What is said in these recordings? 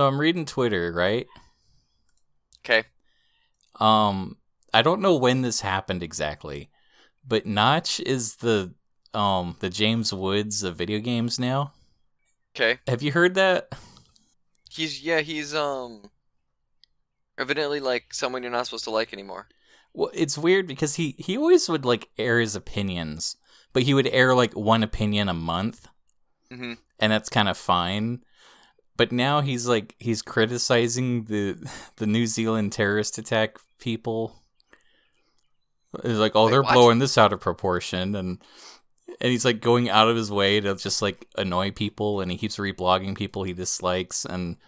So I'm reading Twitter, right? Okay. Um, I don't know when this happened exactly, but Notch is the um the James Woods of video games now. Okay. Have you heard that? He's yeah, he's um evidently like someone you're not supposed to like anymore. Well, it's weird because he he always would like air his opinions, but he would air like one opinion a month, hmm and that's kind of fine. But now he's like he's criticizing the the New Zealand terrorist attack people. He's like, oh, Wait, they're what? blowing this out of proportion, and and he's like going out of his way to just like annoy people, and he keeps reblogging people he dislikes, and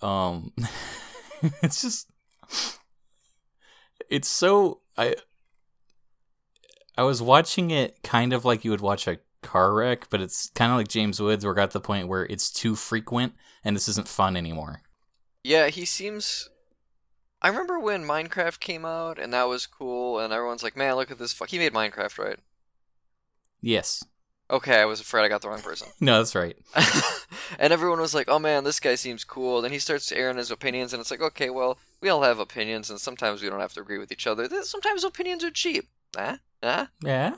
um, it's just it's so I I was watching it kind of like you would watch a car wreck, but it's kind of like James Woods. We're at the point where it's too frequent, and this isn't fun anymore. Yeah, he seems. I remember when Minecraft came out and that was cool, and everyone's like, "Man, look at this!" Fuck, he made Minecraft, right? Yes, Okay, I was afraid I got the wrong person. no, that's right. and everyone was like, "Oh man, this guy seems cool." Then he starts airing his opinions, and it's like, "Okay, well, we all have opinions, and sometimes we don't have to agree with each other. Sometimes opinions are cheap." Huh? Huh? Yeah,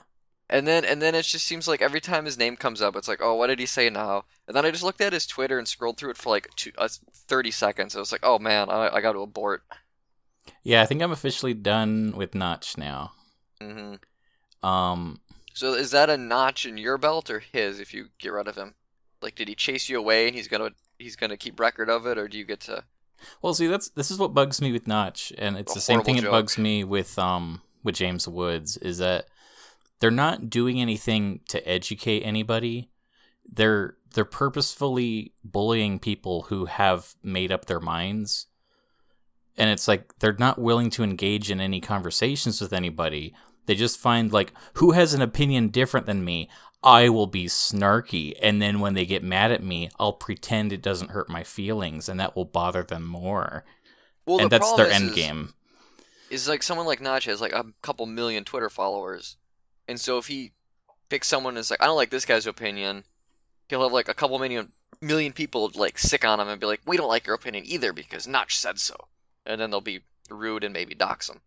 And then and then it just seems like every time his name comes up, it's like, oh, what did he say now? And then I just looked at his Twitter and scrolled through it for like two, uh, 30 seconds. I was like, oh man, I, I got to abort. yeah. I think I'm officially done with Notch now. hmm Um, So is that a notch in your belt or his? If you get rid of him, like, did he chase you away and he's gonna he's gonna keep record of it, or do you get to? well, see, that's this is what bugs me with Notch, and it's the same thing horrible that bugs me with um with James Woods is that they're not doing anything to educate anybody. They're they're purposefully bullying people who have made up their minds. And it's like they're not willing to engage in any conversations with anybody. They just find like who has an opinion different than me? I will be snarky and then when they get mad at me, I'll pretend it doesn't hurt my feelings and that will bother them more. Well, and the that's their problem end is, game. Is like someone like Notch has like a couple million Twitter followers, and so if he picks someone that's like, I don't like this guy's opinion, he'll have like a couple million million people like sick on him and be like, we don't like your opinion either because Notch said so, and then they'll be rude and maybe dox him.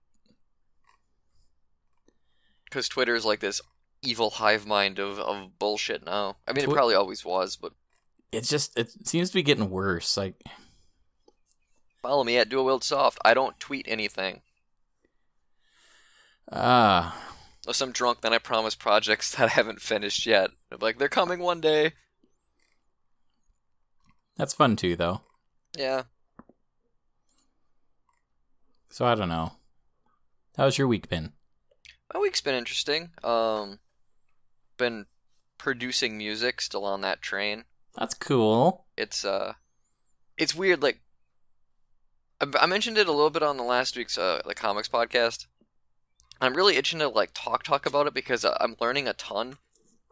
Because Twitter is like this evil hive mind of, of bullshit now. I mean, it probably always was, but It's just it seems to be getting worse. Like follow me at Dual Wield Soft. I don't tweet anything. ah, I'm drunk, then I promise projects that I haven't finished yet. I'm like, they're coming one day. that's fun too though. Yeah. So I don't know. How's your week been? My week's been interesting. Um, been producing music, still on that train. That's cool. It's uh, it's weird. Like, I, I mentioned it a little bit on the last week's uh, the comics podcast. I'm really itching to like talk talk about it because I'm learning a ton,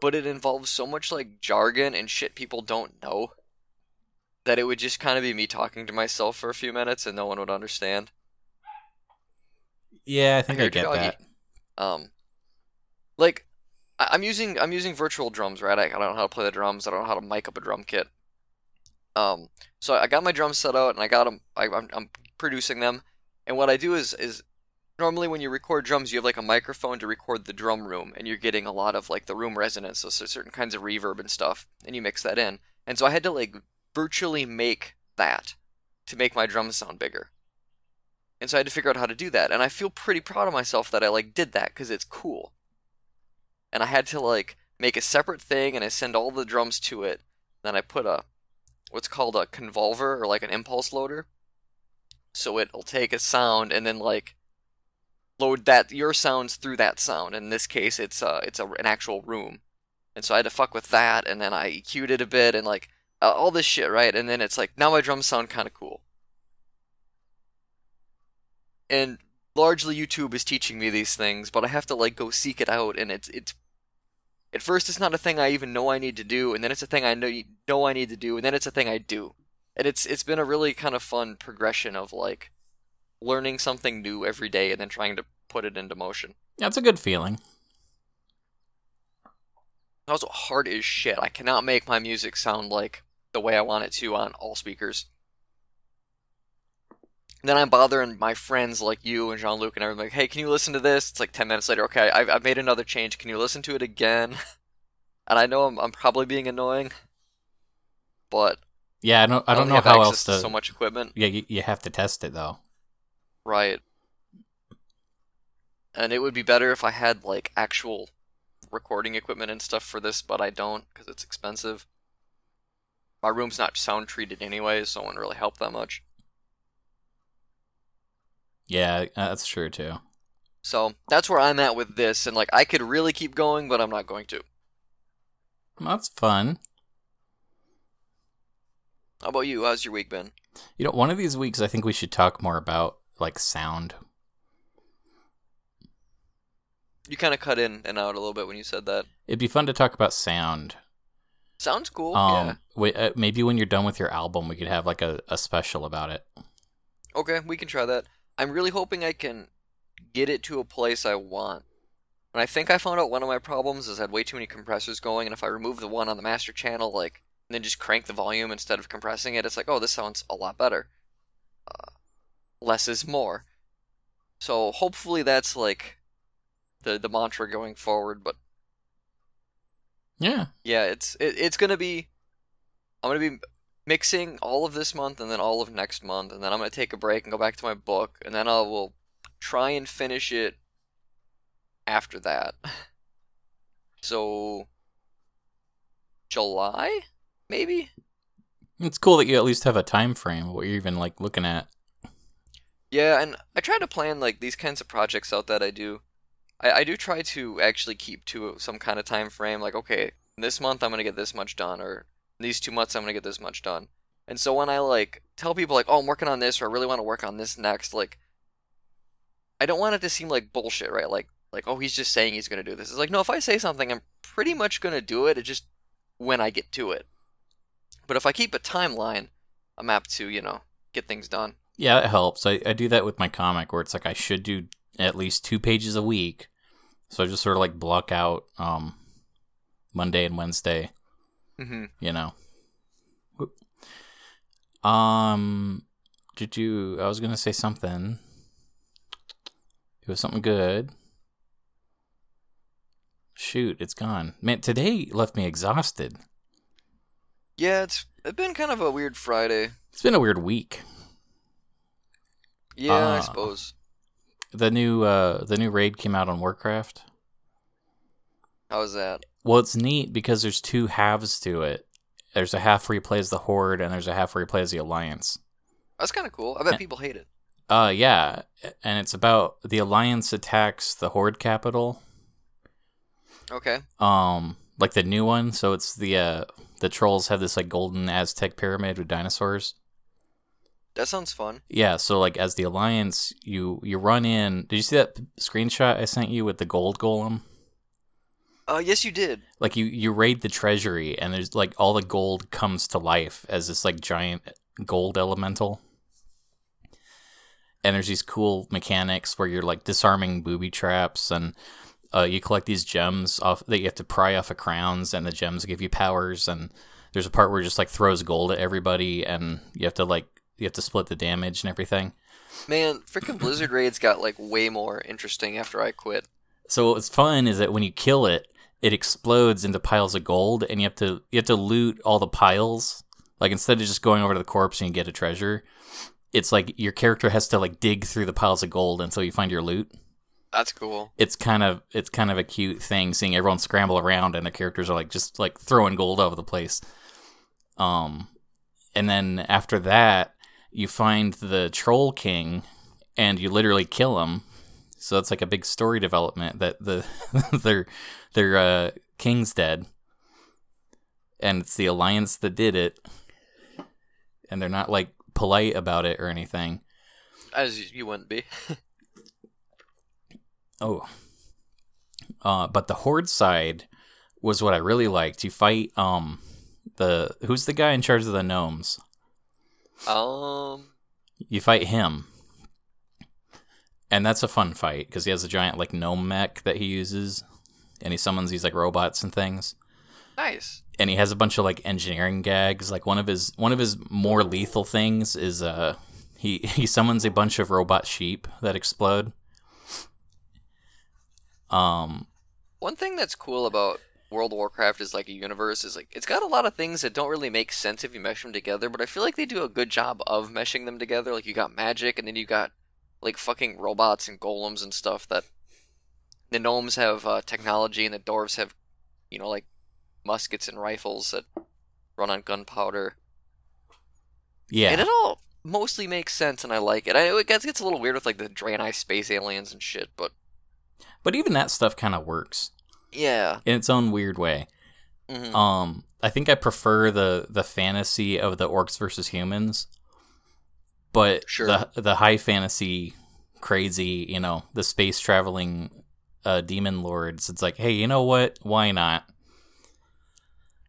but it involves so much like jargon and shit people don't know that it would just kind of be me talking to myself for a few minutes and no one would understand. Yeah, I think I, your get doggy. that. um like I- i'm using i'm using virtual drums right I, I don't know how to play the drums i don't know how to mic up a drum kit um so i got my drums set out and i got them I, I'm, I'm producing them and what i do is is normally when you record drums you have like a microphone to record the drum room and you're getting a lot of like the room resonance so, certain kinds of reverb and stuff and you mix that in and so i had to like virtually make that to make my drums sound bigger and so I had to figure out how to do that. And I feel pretty proud of myself that I like did that because it's cool. And I had to like make a separate thing and I send all the drums to it. Then I put a what's called a convolver or like an impulse loader. So it'll take a sound and then like load that your sounds through that sound. In this case, it's uh it's a, an actual room. And so I had to fuck with that and then I EQ'd it a bit and like uh, all this shit, right? And then it's like now my drums sound kind of cool and largely YouTube is teaching me these things, but I have to like go seek it out, and it's it's. At first, it's not a thing I even know I need to do, and then it's a thing I know know I need to do, and then it's a thing I do, and it's it's been a really kind of fun progression of like learning something new every day and then trying to put it into motion. That's a good feeling. Also, hard as shit. I cannot make my music sound like the way I want it to on all speakers. then I'm bothering my friends like you and Jean Luc and everything. Like, hey, can you listen to this? It's like ten minutes later. Okay, I've, I've made another change. Can you listen to it again? and I know I'm, I'm probably being annoying, but Yeah, I don't. I don't only know have how else to to. so much equipment. Yeah, you, you have to test it though. Right. And it would be better if I had like actual recording equipment and stuff for this, but I don't because it's expensive. My room's not sound treated anyway, so it wouldn't really help that much. Yeah, that's true too. So that's where I'm at with this, and like I could really keep going, but I'm not going to. That's fun. How about you? How's your week been? You know, one of these weeks, I think we should talk more about like sound. You kind of cut in and out a little bit when you said that. It'd be fun to talk about sound. Sounds cool. Um, yeah. wi- uh, maybe when you're done with your album, we could have like a, a special about it. Okay, we can try that. I'm really hoping I can get it to a place I want. And I think I found out one of my problems is I had way too many compressors going, and if I remove the one on the master channel, like, and then just crank the volume instead of compressing it, it's like, oh, this sounds a lot better. Uh, less is more. So hopefully that's like the the mantra going forward. But Yeah. yeah, it's it, it's gonna be. I'm gonna be mixing all of this month and then all of next month, and then I'm gonna take a break and go back to my book, and then I will try and finish it after that. So July, maybe. It's cool that you at least have a time frame. What you're even like looking at. Yeah, and I try to plan like these kinds of projects out that I do. I, I do try to actually keep to some kind of time frame. Like, okay, this month I'm gonna get this much done, or these two months I'm gonna get this much done. And so when I like tell people like, oh, I'm working on this, or I really want to work on this next, like, I don't want it to seem like bullshit, right? Like, like oh, he's just saying he's gonna do this. It's like, no, if I say something, I'm pretty much gonna do it. It's just when I get to it. But if I keep a timeline, I'm apt to, you know, get things done. Yeah, it helps. I, I do that with my comic where it's like I should do at least two pages a week. So I just sort of like block out um Monday and Wednesday, Mm-hmm. you know. Um did you I was gonna say something. It was something good. Shoot, it's gone. Man, today left me exhausted. Yeah, it's it's been kind of a weird Friday. It's been a weird week. Yeah, I Ah. suppose. The new uh the new raid came out on Warcraft. How was that? Well, it's neat because there's two halves to it. There's a half where you play as the Horde, and there's a half where you play as the Alliance. That's kind of cool. I bet Yeah. people hate it. Uh, yeah, and it's about the Alliance attacks the Horde capital, Okay. um, like the new one. So it's the uh, the trolls have this like golden Aztec pyramid with dinosaurs. That sounds fun. Yeah, so like as the Alliance, you you run in. Did you see that screenshot I sent you with the gold golem? Uh, yes, you did. like you you raid the treasury and there's like all the gold comes to life as this like giant gold elemental and there's these cool mechanics where you're like disarming booby traps and uh, you collect these gems off that you have to pry off of crowns and the gems give you powers and there's a part where it just like throws gold at everybody and you have to like you have to split the damage and everything Man, freaking Blizzard raids got like way more interesting after I quit. So what's fun is that when you kill it, it explodes into piles of gold, and you have to you have to loot all the piles. Like instead of just going over to the corpse and you get a treasure, it's like your character has to like dig through the piles of gold until you find your loot. That's cool. It's kind of it's kind of a cute thing seeing everyone scramble around and the characters are like just like throwing gold all over the place. Um, and then after that, you find the troll king, and you literally kill him. So it's like a big story development that the their their uh, king's dead, and it's the alliance that did it, and they're not like polite about it or anything. As you wouldn't be. Oh. Uh, but the horde side was what I really liked. You fight um the who's the guy in charge of the gnomes? Um. You fight him. And that's a fun fight because he has a giant like gnome mech that he uses and he summons these like robots and things. Nice. and he has a bunch of like engineering gags. Like one of his one of his more lethal things is uh he he summons a bunch of robot sheep that explode. Um, One thing that's cool about World of Warcraft is like a universe is like it's got a lot of things that don't really make sense if you mesh them together, but I feel like they do a good job of meshing them together. Like you got magic, and then you got like fucking robots and golems and stuff that the gnomes have uh, technology, and the dwarves have, you know, like muskets and rifles that run on gunpowder. yeah, And it all mostly makes sense, and I like it. I know it gets gets a little weird with like the Draenei space aliens and shit, but but even that stuff kind of works yeah. in its own weird way. hmm Um, I think I prefer the the fantasy of the orcs versus humans, but Sure. the the high fantasy, crazy, you know, the space traveling uh, demon lords. It's like, hey, you know what? Why not?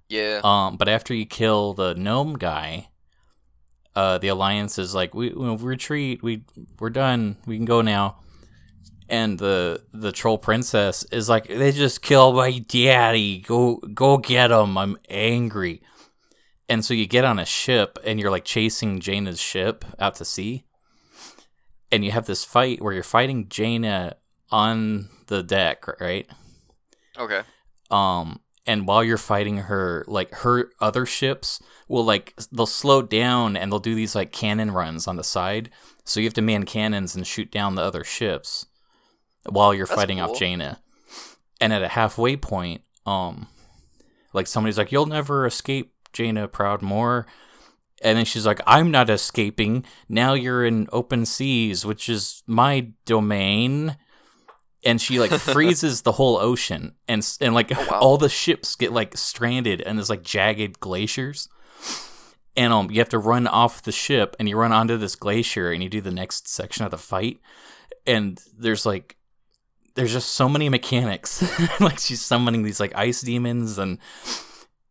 Yeah. Um, but after you kill the gnome guy, uh, the alliance is like, we, we retreat. We we're done. We can go now. And the the troll princess is like, they just killed my daddy. Go go get him. I'm angry. And so you get on a ship and you're like chasing Jaina's ship out to sea. And you have this fight where you're fighting Jaina on the deck, right? Okay. um and while you're fighting her like her other ships will like they'll slow down and they'll do these like cannon runs on the side so you have to man cannons and shoot down the other ships while you're That's fighting cool. off Jaina. And at a halfway point um like somebody's like you'll never escape Jaina Proudmoore and then she's like I'm not escaping. Now you're in open seas which is my domain. And she like freezes the whole ocean and and like Oh, wow. all the ships get like stranded and there's like jagged glaciers. And um you have to run off the ship and you run onto this glacier and you do the next section of the fight. And there's like there's just so many mechanics. Like she's summoning these like ice demons and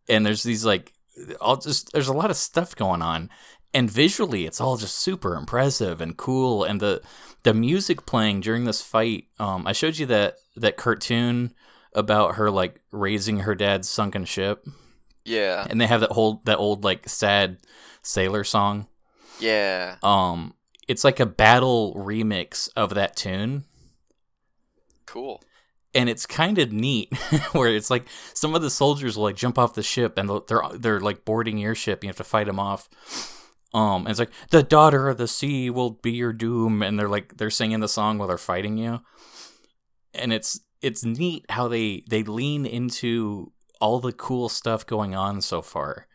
and there's these like all just there's a lot of stuff going on. And visually it's all just super impressive and cool. And the the music playing during this fight um i showed you that that cartoon about her like raising her dad's sunken ship. Yeah. and they have that whole that old like sad sailor song. Yeah. um it's like a battle remix of that tune Cool. and it's kind of neat where it's like some of the soldiers will like jump off the ship and they're they're like boarding your ship you have to fight them off. Um and it's like the daughter of the sea will be your doom and they're like they're singing the song while they're fighting you. And it's it's neat how they they lean into all the cool stuff going on so far.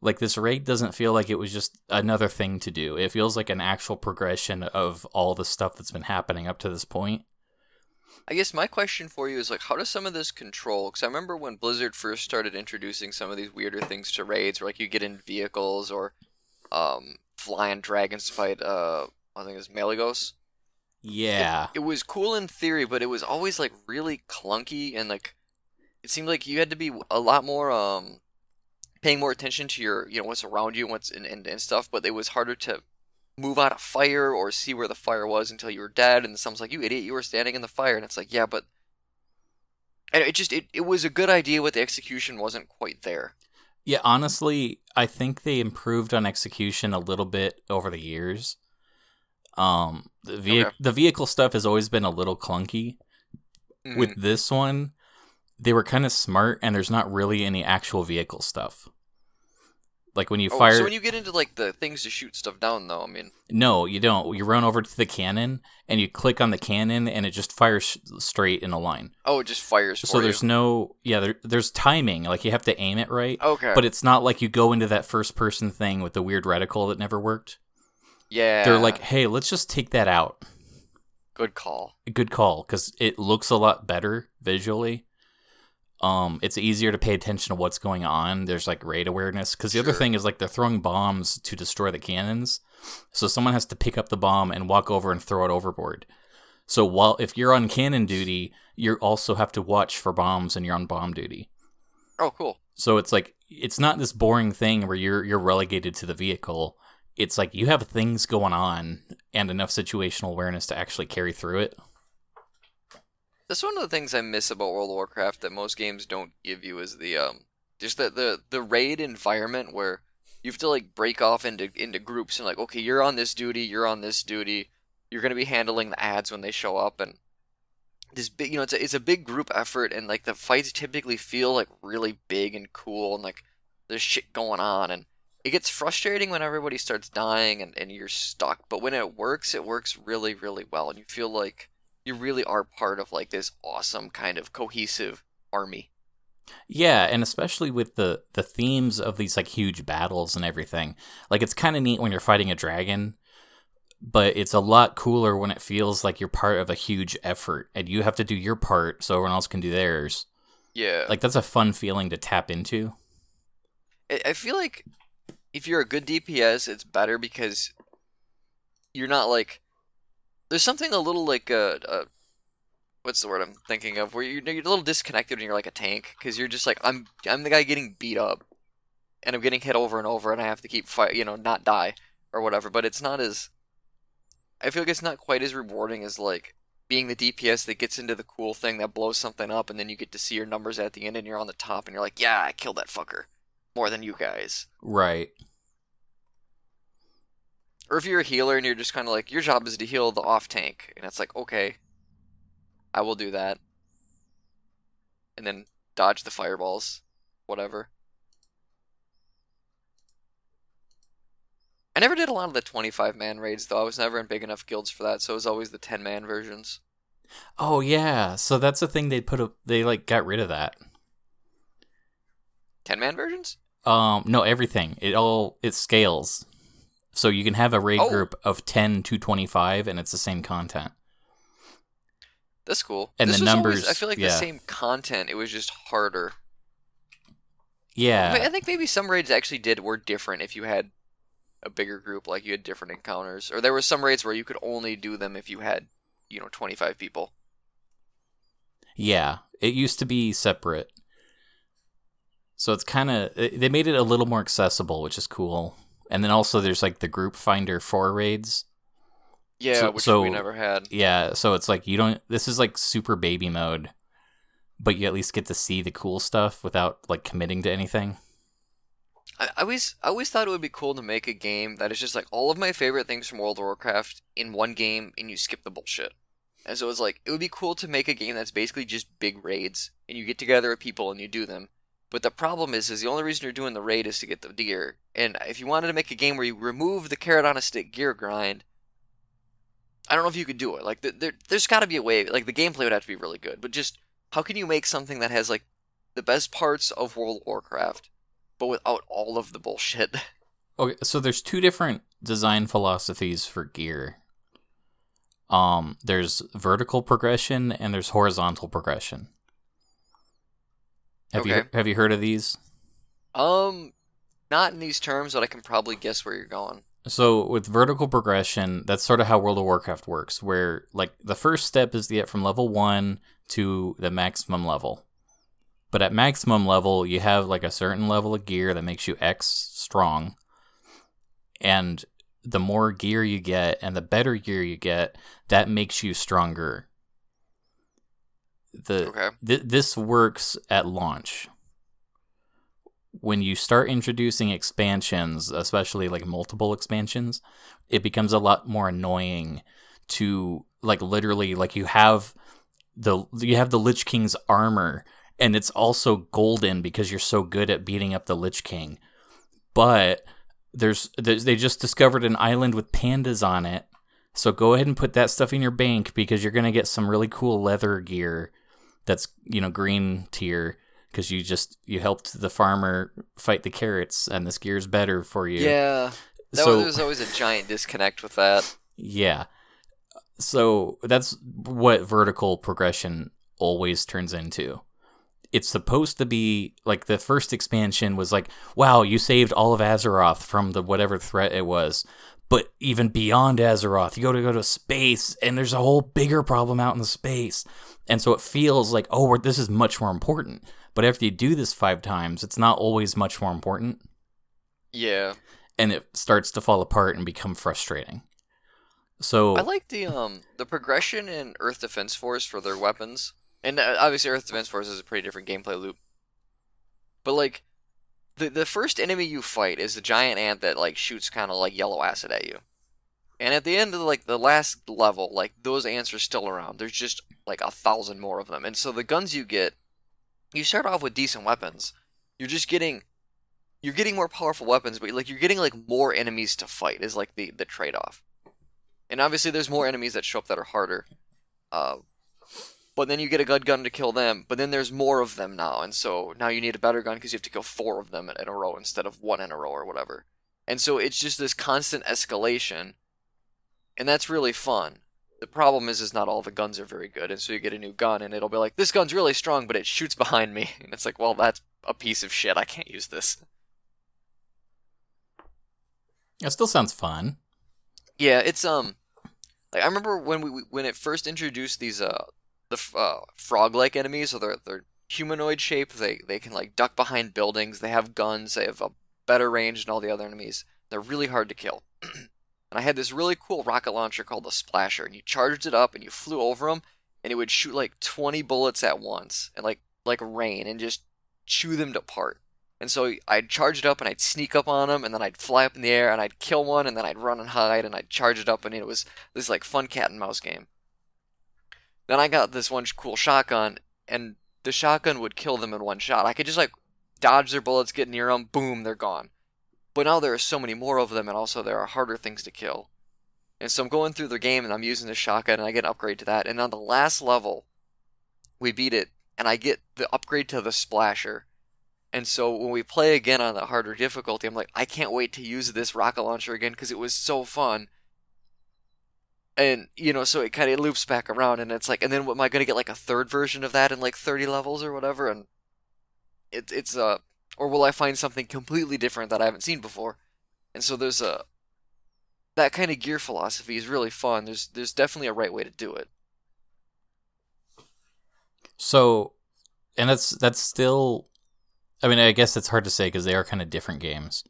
Like this raid doesn't feel like it was just another thing to do. It feels like an actual progression of all the stuff that's been happening up to this point I guess my question for you is like, how does some of this control? Because I remember when Blizzard first started introducing some of these weirder things to raids, where like you get in vehicles or um, flying dragons to fight. Uh, I think it's Malygos. yeah It was cool in theory, but it was always like really clunky and like it seemed like you had to be a lot more um paying more attention to your you know what's around you and what's and, and, and stuff. But it was harder to move out of fire or see where the fire was until you were dead. And someone's like, "You idiot! You were standing in the fire." And it's like, "Yeah, but." And it just it, it was a good idea, but the execution wasn't quite there. Yeah, honestly, I think they improved on execution a little bit over the years. Um, the vehi- Okay. the vehicle stuff has always been a little clunky. Mhm. With this one, they were kind of smart, and there's not really any actual vehicle stuff. Like when you Oh, fire, so when you get into like the things to shoot stuff down, though, I mean, no, you don't. You run over to the cannon, and you click on the cannon, and it just fires straight in a line. oh, it just fires So there's you. no, yeah, there, there's timing. Like you have to aim it right. okay, But it's not like you go into that first person thing with the weird reticle that never worked. yeah, They're like, hey, let's just take that out. good call. Good call, because it looks a lot better visually. Um, it's easier to pay attention to what's going on. There's like raid awareness. Because the other thing is like they're throwing bombs to destroy the cannons, so someone has to pick up the bomb and walk over and throw it overboard. So while if you're on cannon duty, you also have to watch for bombs and you're on bomb duty. Oh, cool. So it's like it's not this boring thing where you're you're relegated to the vehicle. It's like you have things going on and enough situational awareness to actually carry through it. That's one of the things I miss about World of Warcraft that most games don't give you is the um just the the the raid environment where you have to like break off into into groups and like okay you're on this duty you're on this duty. You're gonna be handling the ads when they show up. And this big you know it's a, it's a big group effort and like the fights typically feel like really big and cool and like there's shit going on and it gets frustrating when everybody starts dying and, and you're stuck but when it works it works really really well and you feel like you really are part of like this awesome kind of cohesive army Yeah, and especially with the the themes of these like huge battles and everything. Like it's kind of neat when you're fighting a dragon, but it's a lot cooler when it feels like you're part of a huge effort and you have to do your part so everyone else can do theirs. yeah Like that's a fun feeling to tap into. I I feel like if you're a good DPS, it's better because you're not like there's something a little like uh, uh what's the word I'm thinking of where you're, you're a little disconnected when you're like a tank because you're just like I'm I'm the guy getting beat up and I'm getting hit over and over and I have to keep fight you know not die or whatever but it's not as I feel like it's not quite as rewarding as like being the DPS that gets into the cool thing that blows something up and then you get to see your numbers at the end and you're on the top and you're like yeah I killed that fucker more than you guys Right. Or if you're a healer and you're just kind of like, your job is to heal the off tank, and it's like, okay, I will do that. And then dodge the fireballs, whatever. I never did a lot of the 25 man raids, though. I was never in big enough guilds for that, so it was always the 10 man versions. Oh yeah, so that's the thing they put up they like got rid of that. 10 man versions? Um no, everything. It all it scales. So you can have a raid Oh. group of 10 to 25 and it's the same content. That's cool. And this the was always- numbers- I feel like the same content, it was just harder. Yeah. I think maybe some raids actually did were different if you had a bigger group, like you had different encounters, or there were some raids where you could only do them if you had, you know, twenty five people. Yeah, it used to be separate. So it's kind of they made it a little more accessible, which is cool. And then also there's like the group finder for raids. Yeah, So- which so- we never had. Yeah, so it's like you don't this is like super baby mode, but you at least get to see the cool stuff without like committing to anything. I, I always, I always thought it would be cool to make a game that is just like all of my favorite things from World of Warcraft in one game, and you skip the bullshit. And so it's like it would be cool to make a game that's basically just big raids, and you get together with people and you do them. But the problem is, is the only reason you're doing the raid is to get the gear. And if you wanted to make a game where you remove the carrot on a stick gear grind, I don't know if you could do it. Like, th- there, there's got to be a way. Like, the gameplay would have to be really good. But just how can you make something that has like the best parts of World of Warcraft, but without all of the bullshit? Okay, so there's two different design philosophies for gear. Um, there's vertical progression and there's horizontal progression. Have you have you heard of these? Um, not in these terms, but I can probably guess where you're going. So with vertical progression, that's sort of how World of Warcraft works, where like the first step is to get from level one to the maximum level. But at maximum level, you have like a certain level of gear that makes you X strong. And the more gear you get and the better gear you get, that makes you stronger. The Okay. th- this works at launch. When you start introducing expansions, especially like multiple expansions, it becomes a lot more annoying to like literally like you have the you have the Lich King's armor and it's also golden because you're so good at beating up the Lich King. But there's, there's they just discovered an island with pandas on it. So go ahead and put that stuff in your bank because you're going to get some really cool leather gear that's, you know, green tier because you just you helped the farmer fight the carrots and this gear's better for you. Yeah, that so was, there always a giant disconnect with that. yeah. So that's what vertical progression always turns into. It's supposed to be like the first expansion was like, wow, you saved all of Azeroth from the whatever threat it was. But even beyond Azeroth, you go to go to space, and there's a whole bigger problem out in the space. And so it feels like, oh, we're, this is much more important. But after you do this five times, it's not always much more important Yeah, and it starts to fall apart and become frustrating. So I like the um the progression in Earth Defense Force for their weapons, and uh, obviously Earth Defense Force is a pretty different gameplay loop. But like the the first enemy you fight is the giant ant that like shoots kind of like yellow acid at you. And at the end of like the last level, like those ants are still around. There's just like a thousand more of them. And so the guns you get, you start off with decent weapons. You're just getting you're getting more powerful weapons, but like you're getting like more enemies to fight is like the the trade off. And obviously there's more enemies that show up that are harder. Uh, but then you get a good gun to kill them, but then there's more of them now, and so now you need a better gun because you have to kill four of them in a row instead of one in a row or whatever. And so it's just this constant escalation, and that's really fun. The problem is, is not all the guns are very good, and so you get a new gun, and it'll be like, this gun's really strong, but it shoots behind me, and it's like, well, that's a piece of shit. I can't use this. It still sounds fun. Yeah, it's um, like I remember when we when it first introduced these uh the uh, frog-like enemies, so they're they're humanoid shape. They they can like duck behind buildings. They have guns. They have a better range than all the other enemies. They're really hard to kill. and I had this really cool rocket launcher called the Splasher, and you charged it up and you flew over them, and it would shoot like 20 bullets at once, and like like rain, and just chew them apart. And so I'd charge it up and I'd sneak up on them, and then I'd fly up in the air and I'd kill one, and then I'd run and hide, and I'd charge it up, and it was this like fun cat and mouse game. Then I got this one cool shotgun, and the shotgun would kill them in one shot. I could just like dodge their bullets, get near them, boom, they're gone. But now there are so many more of them, and also there are harder things to kill. And so I'm going through the game, and I'm using the shotgun, and I get an upgrade to that. And on the last level, we beat it, and I get the upgrade to the splasher. And so when we play again on the harder difficulty, I'm like, I can't wait to use this rocket launcher again because it was so fun and you know so it kind of loops back around and it's like and then what am i going to get like a third version of that in like 30 levels or whatever? And it, it's uh or will i find something completely different that i haven't seen before? And so there's a that kind of gear philosophy is really fun. There's there's definitely a right way to do it. So and that's that's still i mean i guess it's hard to say because they are kind of different games.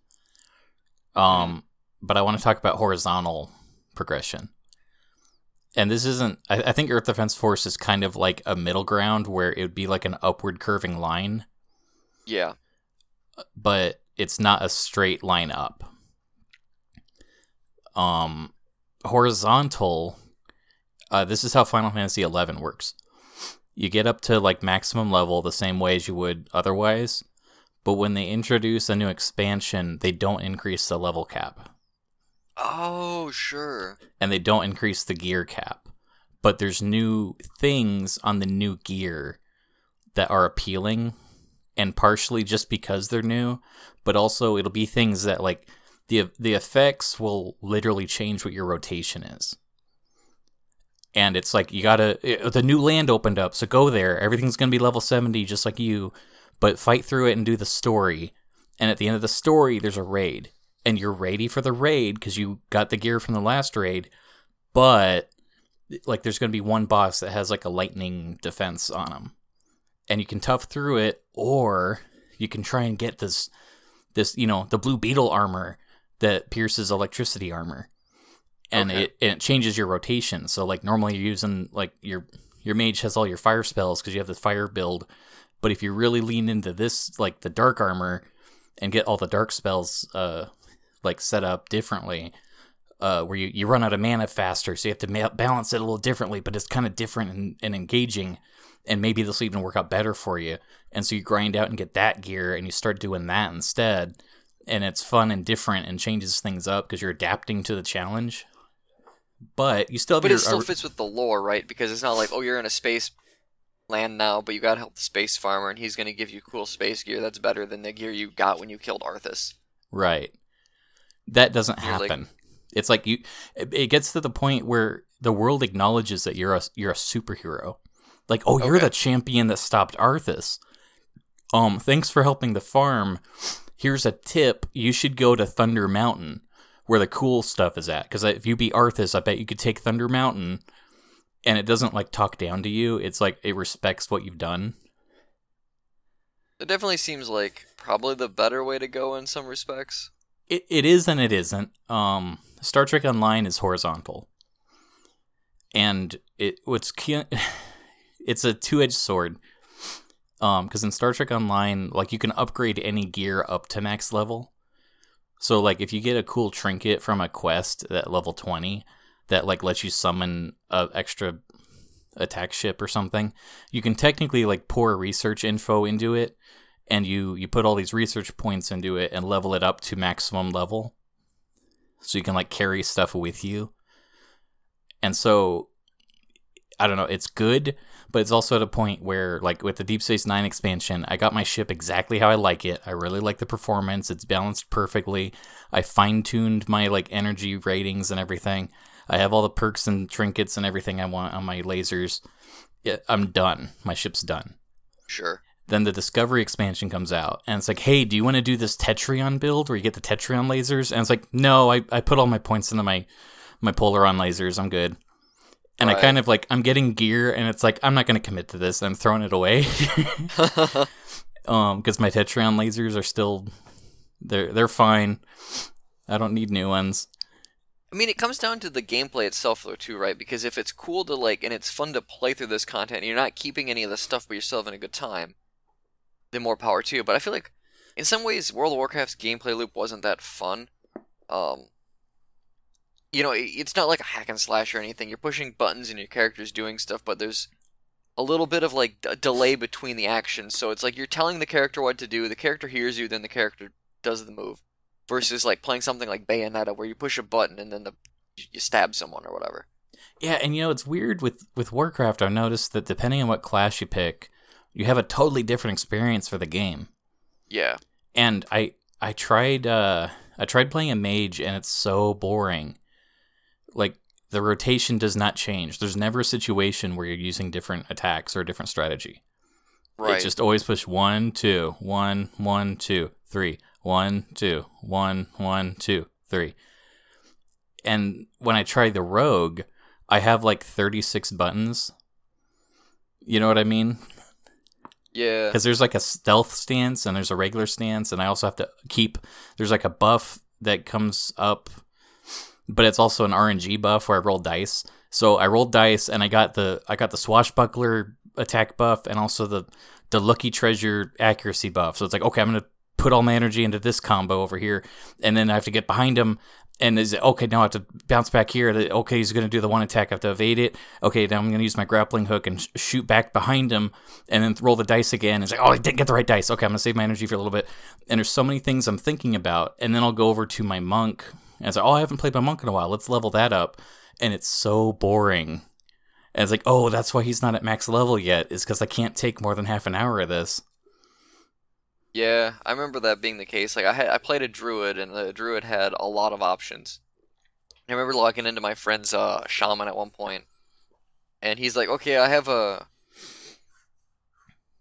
Um mm-hmm. but i want to talk about horizontal progression and this isn't I, I, think earth defense force is kind of like a middle ground where it would be like an upward curving line. Yeah. But it's not a straight line up. Um horizontal uh, this is how final fantasy 11 works. You get up to like maximum level the same way as you would otherwise but when they introduce a new expansion they don't increase the level cap Oh, sure. And they don't increase the gear cap. But there's new things on the new gear that are appealing and partially just because they're new, but also it'll be things that like the the effects will literally change what your rotation is. And it's like you gotta the new land opened up, so go there. Everything's gonna be level seventy, just like you, but fight through it and do the story. And at the end of the story, there's a raid, and you're ready for the raid because you got the gear from the last raid, but like there's going to be one boss that has like a lightning defense on him, and you can tough through it, or you can try and get this this you know the blue beetle armor that pierces electricity armor, and okay. it and it changes your rotation. So like normally you're using like your your mage has all your fire spells because you have the fire build, but if you really lean into this like the dark armor and get all the dark spells uh like set up differently uh, where you, you run out of mana faster, so you have to ma- balance it a little differently, but it's kind of different and, and engaging, and maybe this will even work out better for you. And so you grind out and get that gear, and you start doing that instead, and it's fun and different and changes things up because you're adapting to the challenge. But you still, but your, it still uh, fits with the lore, right? Because it's not like oh, you're in a space land now, but you gotta help the space farmer, and he's gonna give you cool space gear that's better than the gear you got when you killed Arthas. Right. That doesn't you're happen. Like, it's like you. It gets to the point where the world acknowledges that you're a you're a superhero. Like, oh, you're the champion that stopped Arthas. Um, thanks for helping the farm. Here's a tip: you should go to Thunder Mountain, where the cool stuff is at. Because if you beat Arthas, I bet you could take Thunder Mountain, and it doesn't like talk down to you. It's like it respects what you've done. It definitely seems like probably the better way to go in some respects. It, it is and it isn't. Um, Star Trek Online is horizontal, and it what's it's a two edged sword. Um, because in Star Trek Online, like you can upgrade any gear up to max level. So like if you get a cool trinket from a quest at level twenty that like lets you summon a extra attack ship or something, you can technically like pour research info into it and you you put all these research points into it and level it up to maximum level. So you can like carry stuff with you. And so I don't know, it's good, but it's also at a point where like with the Deep Space 9 expansion, I got my ship exactly how I like it. I really like the performance. It's balanced perfectly. I fine-tuned my like energy ratings and everything. I have all the perks and trinkets and everything I want on my lasers. I'm done. My ship's done. Sure. Then the Discovery expansion comes out, and it's like, hey, do you want to do this Tetryon build where you get the Tetryon lasers? And it's like, no, I, I put all my points into my my Polaron lasers. I'm good. And Right. I kind of like I'm getting gear, and it's like I'm not going to commit to this. I'm throwing it away. um, because my Tetryon lasers are still they're they're fine. I don't need new ones. I mean, it comes down to the gameplay itself, though, too, right? Because if it's cool to like, and it's fun to play through this content, and you're not keeping any of the stuff, but you're still having a good time, then more power to you. But I feel like, in some ways, World of Warcraft's gameplay loop wasn't that fun. Um, you know, it's not like a hack and slash or anything. You're pushing buttons and your character's doing stuff, but there's a little bit of like a delay between the actions. So it's like you're telling the character what to do, the character hears you, then the character does the move. Versus like playing something like Bayonetta where you push a button and then the you stab someone or whatever. Yeah, and you know it's weird with with Warcraft. I noticed that depending on what class you pick, you have a totally different experience for the game. Yeah. And I I tried uh I tried playing a mage and it's so boring. Like the rotation does not change. There's never a situation where you're using different attacks or a different strategy. Right. It just always push one, two, one, one, two, three, one, two, one, one, two, three. And when I try the rogue, I have like 36 buttons. You know what I mean? Yeah. Because there's like a stealth stance and there's a regular stance, and I also have to keep. There's like a buff that comes up, but it's also an RNG buff where I roll dice. So I rolled dice and I got the I got the swashbuckler attack buff and also the the lucky treasure accuracy buff. So it's like okay, I'm gonna put all my energy into this combo over here, and then I have to get behind him. And is it okay? Now I have to bounce back here. Okay, he's gonna do the one attack. I have to evade it. Okay, now I'm gonna use my grappling hook and sh- shoot back behind him, and then roll the dice again. It's like, oh, I didn't get the right dice. Okay, I'm gonna save my energy for a little bit. And there's so many things I'm thinking about, and then I'll go over to my monk, and it's like, oh, I haven't played my monk in a while. Let's level that up, and it's so boring. And it's like, oh, that's why he's not at max level yet. Is because I can't take more than half an hour of this. Yeah, I remember that being the case. Like I had I played a druid and the druid had a lot of options. I remember logging into my friend's uh shaman at one. And he's like, "Okay, I have a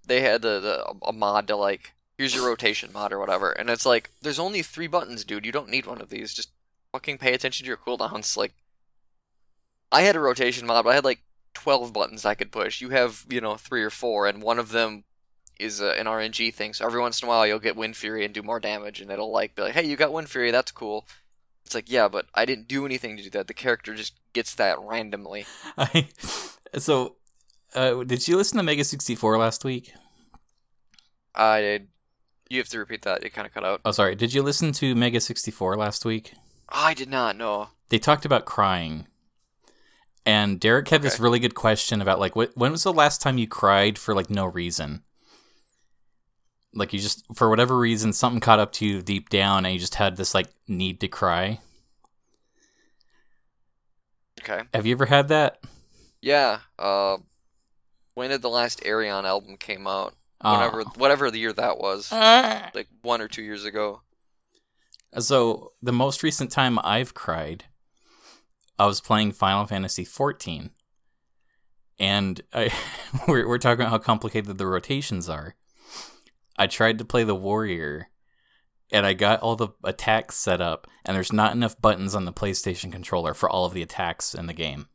they had the, the a mod to like here's your rotation mod or whatever." And it's like, "There's only 3 buttons, dude. You don't need one of these. Just fucking pay attention to your cooldowns." Like I had a rotation mod, but I had like 12 buttons I could push. You have, you know, 3 or 4 and one of them is uh, an RNG thing. So every once in a while, you'll get Windfury and do more damage, and it'll like be like, "Hey, you got Windfury. That's cool." It's like, yeah, but I didn't do anything to do that. The character just gets that randomly. I so uh, did you listen to Mega64 last week? I, you have to repeat that. It kind of cut out. Oh, sorry. Did you listen to Mega64 last week? I did not know. They talked about crying. And Derek had this really good question about like what, when was the last time you cried for like no reason? Like you just for whatever reason something caught up to you deep down and you just had this like need to cry. Okay. Have you ever had that? Yeah. Uh, when did the last Ayreon album came out? Uh, Whatever, whatever the year that was, uh, like one or two years ago. So the most recent time I've cried, I was playing Final Fantasy XIV, and I we're we're talking about how complicated the rotations are. I tried to play the warrior, and I got all the attacks set up, and there's not enough buttons on the PlayStation controller for all of the attacks in the game,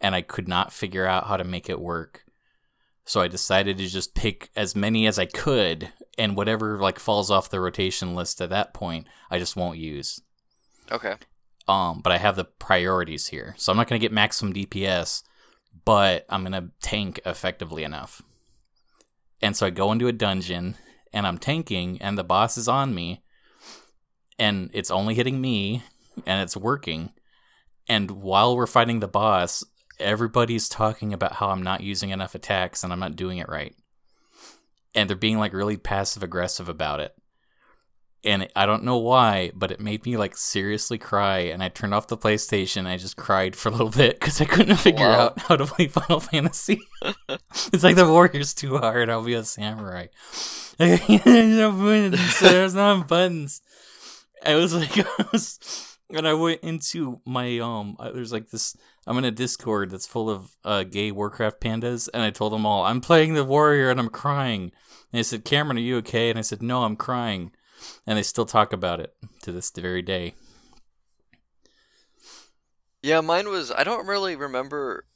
and I could not figure out how to make it work. So I decided to just pick as many as I could, and whatever like falls off the rotation list at that point, I just won't use. Okay. Um, but I have the priorities here, so I'm not gonna get maximum DPS, but I'm gonna tank effectively enough. And so I go into a dungeon and I'm tanking and the boss is on me and it's only hitting me and it's working. And while we're fighting the boss, everybody's talking about how I'm not using enough attacks and I'm not doing it right. And they're being like really passive aggressive about it. And I don't know why, but it made me like seriously cry. And I turned off the PlayStation. I just cried for a little bit because I couldn't figure Wow. out how to play Final Fantasy. it's like the warrior's too hard. I'll be a samurai. There's no buttons. There's no buttons. I was like, I was, and I went into my um. There's like this. I'm in a Discord that's full of uh, gay Warcraft pandas, and I told them all I'm playing the warrior and I'm crying. And they said, Cameron, are you okay? And I said, No, I'm crying. And they still talk about it to this very day. Yeah, mine was. I don't really remember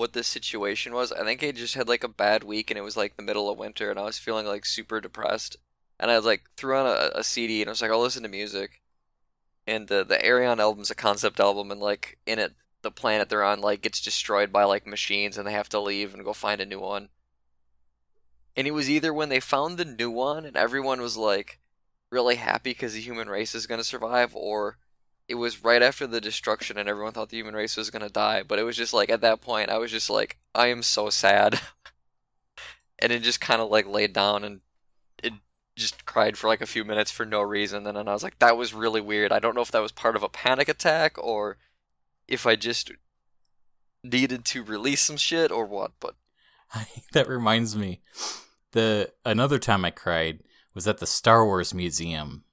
what the situation was. I think I just had like a bad week and it was like the middle of winter and I was feeling like super depressed. And I like threw on a, a CD and I was like, I'll listen to music. And the the Ayreon album's a concept album and like in it the planet they're on like gets destroyed by like machines and they have to leave and go find a new one. And it was either when they found the new one and everyone was like really happy because the human race is going to survive or it was right after the destruction and everyone thought the human race was going to die but it was just like at that point i was just like i am so sad. And it just kind of like laid down and it just cried for like a few minutes for no reason and then i was like that was really weird. I don't know if that was part of a panic attack or if i just needed to release some shit or what but that reminds me, the another time I cried was at the Star Wars Museum.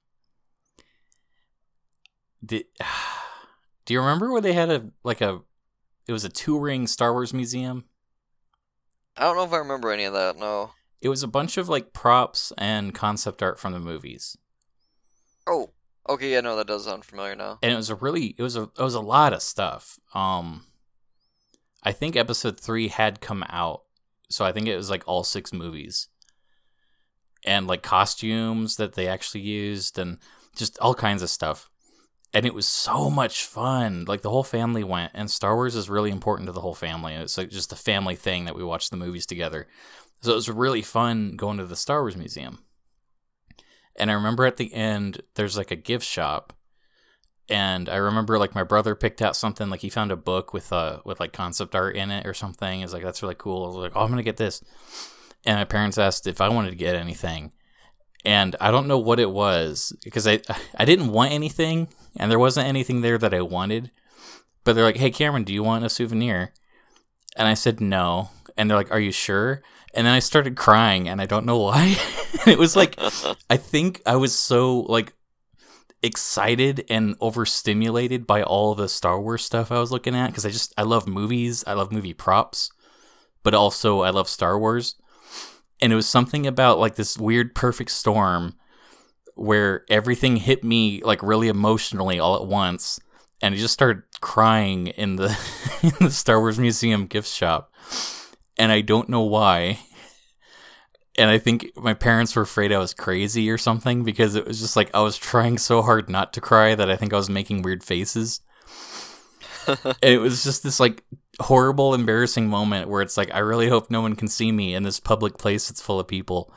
Did, do you remember where they had a like a it was a touring Star Wars museum? i don't know if i remember any of that no It was a bunch of like props and concept art from the movies. oh okay yeah no that does sound familiar now and it was a really it was a it was a lot of stuff um i think episode 3 had come out so i think it was like all six movies and like costumes that they actually used and just all kinds of stuff and it was so much fun like the whole family went and star wars is really important to the whole family it's like just a family thing that we watch the movies together so it was really fun going to the star wars museum and i remember at the end there's like a gift shop and I remember like my brother picked out something like he found a book with uh with like concept art in it or something. He's like that's really cool. I was like, oh, I'm gonna get this. And my parents asked if I wanted to get anything, and I don't know what it was because I I didn't want anything, and there wasn't anything there that I wanted. But they're like, hey Cameron, do you want a souvenir? And I said no, and they're like, are you sure? And then I started crying, and I don't know why. it was like I think I was so like excited and overstimulated by all the Star Wars stuff I was looking at because I just I love movies, I love movie props, but also I love Star Wars. And it was something about like this weird perfect storm where everything hit me like really emotionally all at once and I just started crying in the in the Star Wars Museum gift shop. And I don't know why and I think my parents were afraid I was crazy or something because it was just like I was trying so hard not to cry that I think I was making weird faces. And it was just this like horrible, embarrassing moment where it's like I really hope no one can see me in this public place that's full of people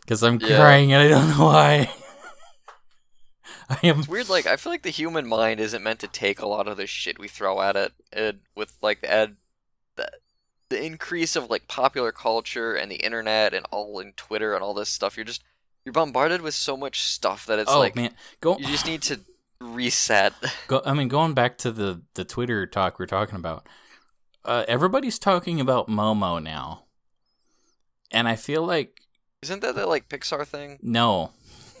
because I'm Yeah. crying and I don't know why. I am It's weird, like I feel like the human mind isn't meant to take a lot of the shit we throw at it. And with like the ad, the, the increase of like popular culture and the internet and all in Twitter and all this stuff, you're just you're bombarded with so much stuff that it's oh like man, go you just need to reset. Go, I mean, going back to the the Twitter talk we're talking about, uh, everybody's talking about Momo now, and I feel like Isn't that the like Pixar thing? no.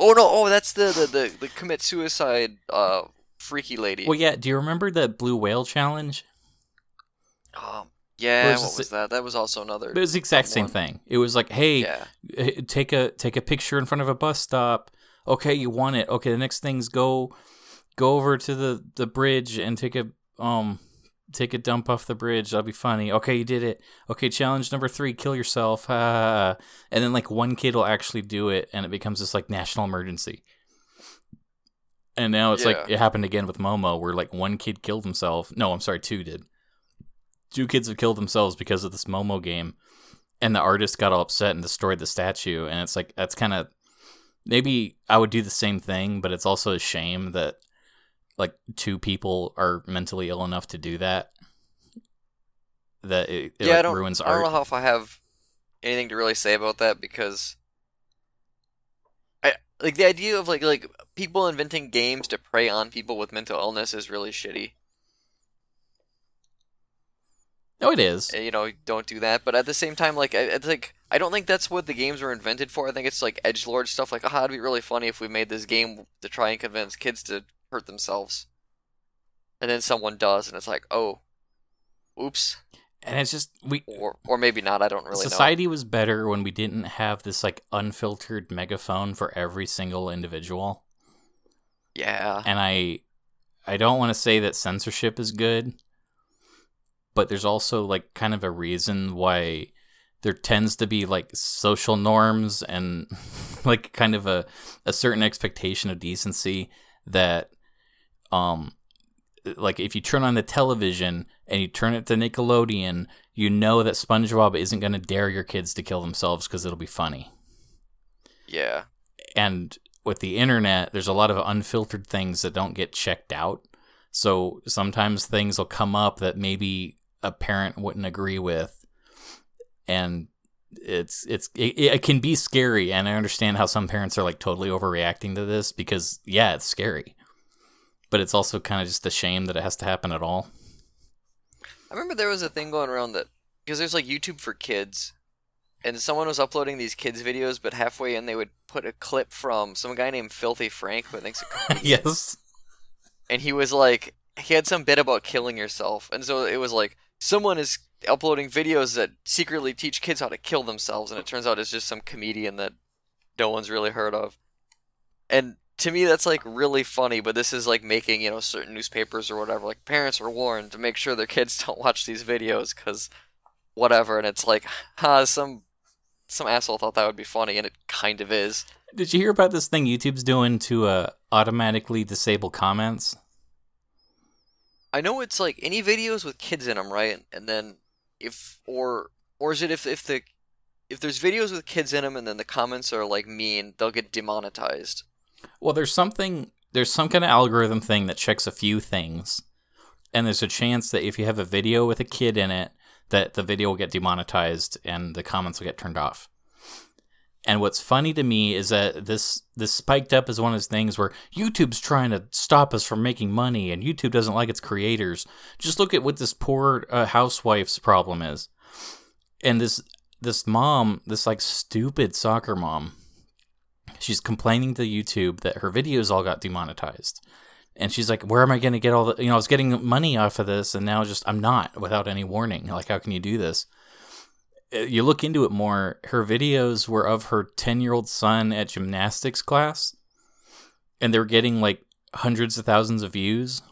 Oh no! Oh, that's the the the, the commit suicide uh freaky lady. well, yeah. Do you remember the blue whale challenge? Um, yeah, Where's what was that? That was also another. It was the exact same one. thing. It was like, hey, Yeah. take a take a picture in front of a bus stop. Okay, you won it. Okay, the next thing's go go over to the the bridge and take a um take a dump off the bridge. That'll be funny. Okay, you did it. Okay, challenge number three: kill yourself. Ah. And then like one kid will actually do it, and it becomes this like national emergency. And now it's like it happened again with Momo, where like one kid killed himself. No, I'm sorry, two did. Two kids have killed themselves because of this Momo game and the artist got all upset and destroyed the statue and it's like that's kind of maybe I would do the same thing, but it's also a shame that like two people are mentally ill enough to do that. That it, it yeah, I don't, ruins I don't know how if I have anything to really say about that because I like the idea of like like people inventing games to prey on people with mental illness is really shitty. No, it is. Uh, You know, don't do that. But at the same time, like I, it's like I don't think that's what the games were invented for. I think it's like edge lord stuff. Like, ah, it'd be really funny if we made this game to try and convince kids to hurt themselves, and then someone does, and it's like, oh, oops, And it's just we or or maybe not. I don't really know. society was better when we didn't have this like unfiltered megaphone for every single individual. Yeah. and I I don't want to say that censorship is good, but there's also like kind of a reason why there tends to be like social norms and like kind of a a certain expectation of decency that um like if you turn on the television and you turn it to Nickelodeon, you know that SpongeBob isn't going to dare your kids to kill themselves because it'll be funny Yeah. and with the internet, there's a lot of unfiltered things that don't get checked out. So sometimes things will come up that maybe a parent wouldn't agree with, and it's it's it, it can be scary. And I understand how some parents are like totally overreacting to this because yeah, it's scary, but it's also kind of just a shame that it has to happen at all. I remember there was a thing going around that because there's like YouTube for kids, and someone was uploading these kids videos, but halfway in they would put a clip from some guy named Filthy Frank, who think's yes. and he was like he had some bit about killing yourself, and so it was like someone is uploading videos that secretly teach kids how to kill themselves, and it turns out it's just some comedian that no one's really heard of, and to me that's like really funny but this is like making you know certain newspapers or whatever like parents are warned to make sure their kids don't watch these videos because whatever and it's like ha some some asshole thought that would be funny and it kind of is Did you hear about this thing YouTube's doing to uh, automatically disable comments? I know it's like any videos with kids in them right and then if or or is it if if the if there's videos with kids in them and then the comments are like mean they'll get demonetized Well, there's something, there's some kind of algorithm thing that checks a few things. And there's a chance that if you have a video with a kid in it, that the video will get demonetized and the comments will get turned off. And what's funny to me is that this this spiked up as one of those things where YouTube's trying to stop us from making money, and YouTube doesn't like its creators. Just look at what this poor uh, housewife's problem is, and this this mom, this like stupid soccer mom, she's complaining to YouTube that her videos all got demonetized. And she's like, "Where am I going to get all the? You know, I was getting money off of this, and now just I'm not without any warning. Like, how can you do this?" Uh, You look into it more. Her videos were of her ten year old son at gymnastics class, and they were getting like hundreds of thousands of views.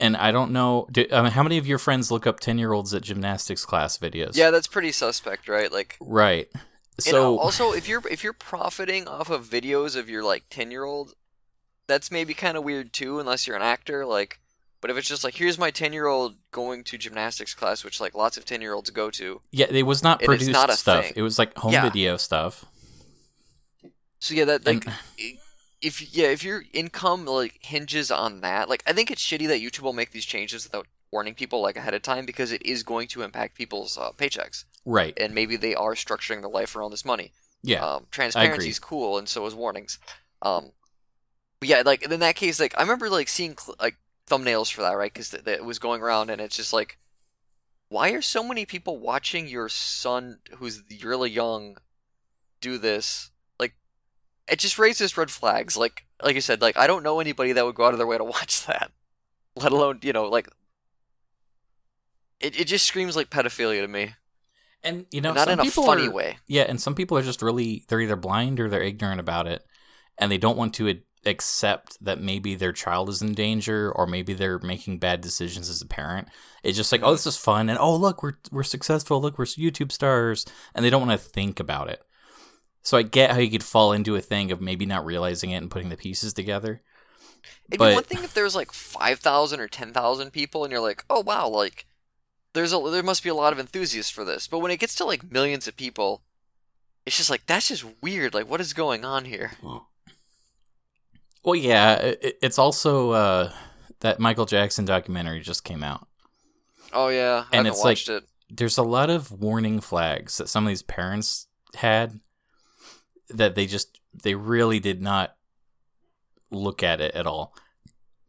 And I don't know, do, I mean, how many of your friends look up ten year olds at gymnastics class videos? yeah that's pretty suspect right like right. So also, if you're if you're profiting off of videos of your like ten year old, that's maybe kind of weird too, unless you're an actor. Like, but if it's just like here's my ten year old going to gymnastics class, which like lots of ten year olds go to. Yeah, it was not produced not stuff. thing. It was like home Yeah. video stuff. So yeah, that like And- if yeah if your income like hinges on that, like I think it's shitty that YouTube will make these changes without warning people like ahead of time because it is going to impact people's uh, paychecks Right. and maybe they are structuring their life around this money. Yeah. Um, transparency is cool, and so is warnings. Um, but yeah, like in that case, like I remember like seeing cl- like thumbnails for that, right? Because th- th- it was going around, and it's just like, why are so many people watching your son, who's really young, do this? Like, it just raises red flags. Like, like you said, like I don't know anybody that would go out of their way to watch that, let alone you know like. It, it just screams like pedophilia to me, and you know, not some in a funny are- way. Yeah, and some people are just really they're either blind or they're ignorant about it, and they don't want to ad- accept that maybe their child is in danger or maybe they're making bad decisions as a parent. It's just like, oh, this is fun, and oh, look, we're we're successful. Look, we're YouTube stars, and they don't want to think about it. So I get how you could fall into a thing of maybe not realizing it and putting the pieces together. It'd But- be one thing if there's like five thousand or ten thousand people, and you're like, oh wow, like there's a there must be a lot of enthusiasts for this. But when it gets to like millions of people, it's just like that's just weird. Like, what is going on here? Well, yeah, it, it's also uh, that Michael Jackson documentary just came out. Oh yeah, I And it's like- it. There's a lot of warning flags that some of these parents had that they just they really did not look at it at all.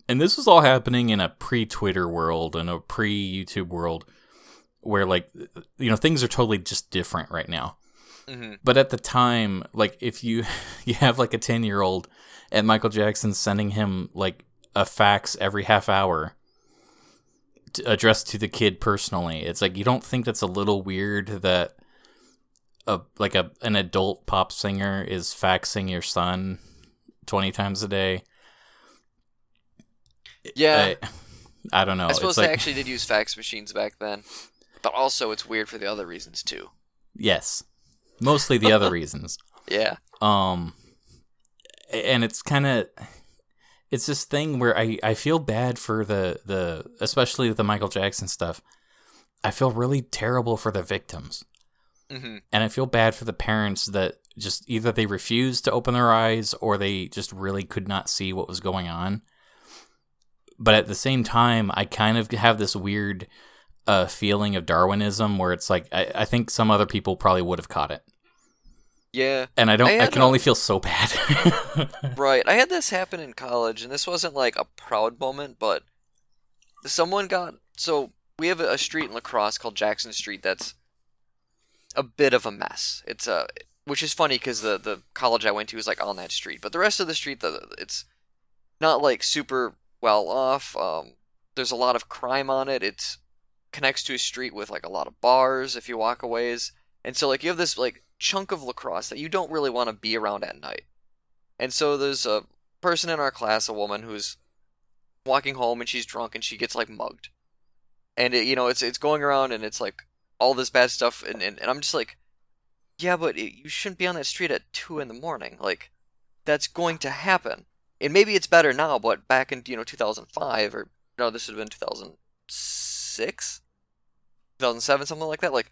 And this was all happening in a pre-Twitter world and a pre-YouTube world where like you know things are totally just different right now. hmm But at the time, like if you you have like a 10-year-old and Michael Jackson sending him like a fax every half hour to, addressed to the kid personally, it's like you don't think that's a little weird that a like a an adult pop singer is faxing your son 20 times a day. Yeah, I, I don't know. I It's suppose like- they actually did use fax machines back then, but also it's weird for the other reasons too. yes. Mostly the other reasons. Yeah. um and it's kind of it's this thing where I, I feel bad for the the especially the Michael Jackson stuff. I feel really terrible for the victims. hmm And I feel bad for the parents that just either they refused to open their eyes or they just really could not see what was going on. But at the same time, I kind of have this weird uh, feeling of Darwinism where it's like I, I think some other people probably would have caught it. Yeah. And I don't I I, can a- only feel so bad. Right. I had this happen in college, and this wasn't like a proud moment, but someone got. So we have a street in La Crosse called Jackson Street that's a bit of a mess. It's a, which is funny because the the college I went to is like on that street, but the rest of the street, the it's not like super well off. Um, there's a lot of crime on it. It's connects to a street with like a lot of bars if you walk a ways, and so like you have this like chunk of La Crosse that you don't really want to be around at night. And so there's a person in our class, a woman who's walking home and she's drunk and she gets like mugged. And it, you know, it's it's going around and it's like all this bad stuff and, and, and I'm just like yeah, but it, you shouldn't be on that street at 2 in the morning. Like that's going to happen. And maybe it's better now, but back in, you know, 2005 or no, this would have been 2006, 2007 something like that. Like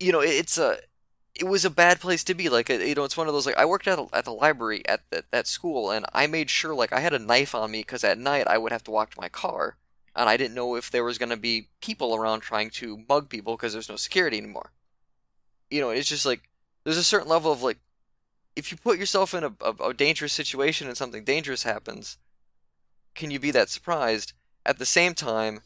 you know, it, it's a it was a bad place to be. Like, uh, you know, it's one of those like I worked at at the library at that school, and I made sure like I had a knife on me because at night I would have to walk to my car, and I didn't know if there was gonna be people around trying to mug people because there's no security anymore. You know, it's just like there's a certain level of like if you put yourself in a, a, a dangerous situation and something dangerous happens, can you be that surprised? At the same time,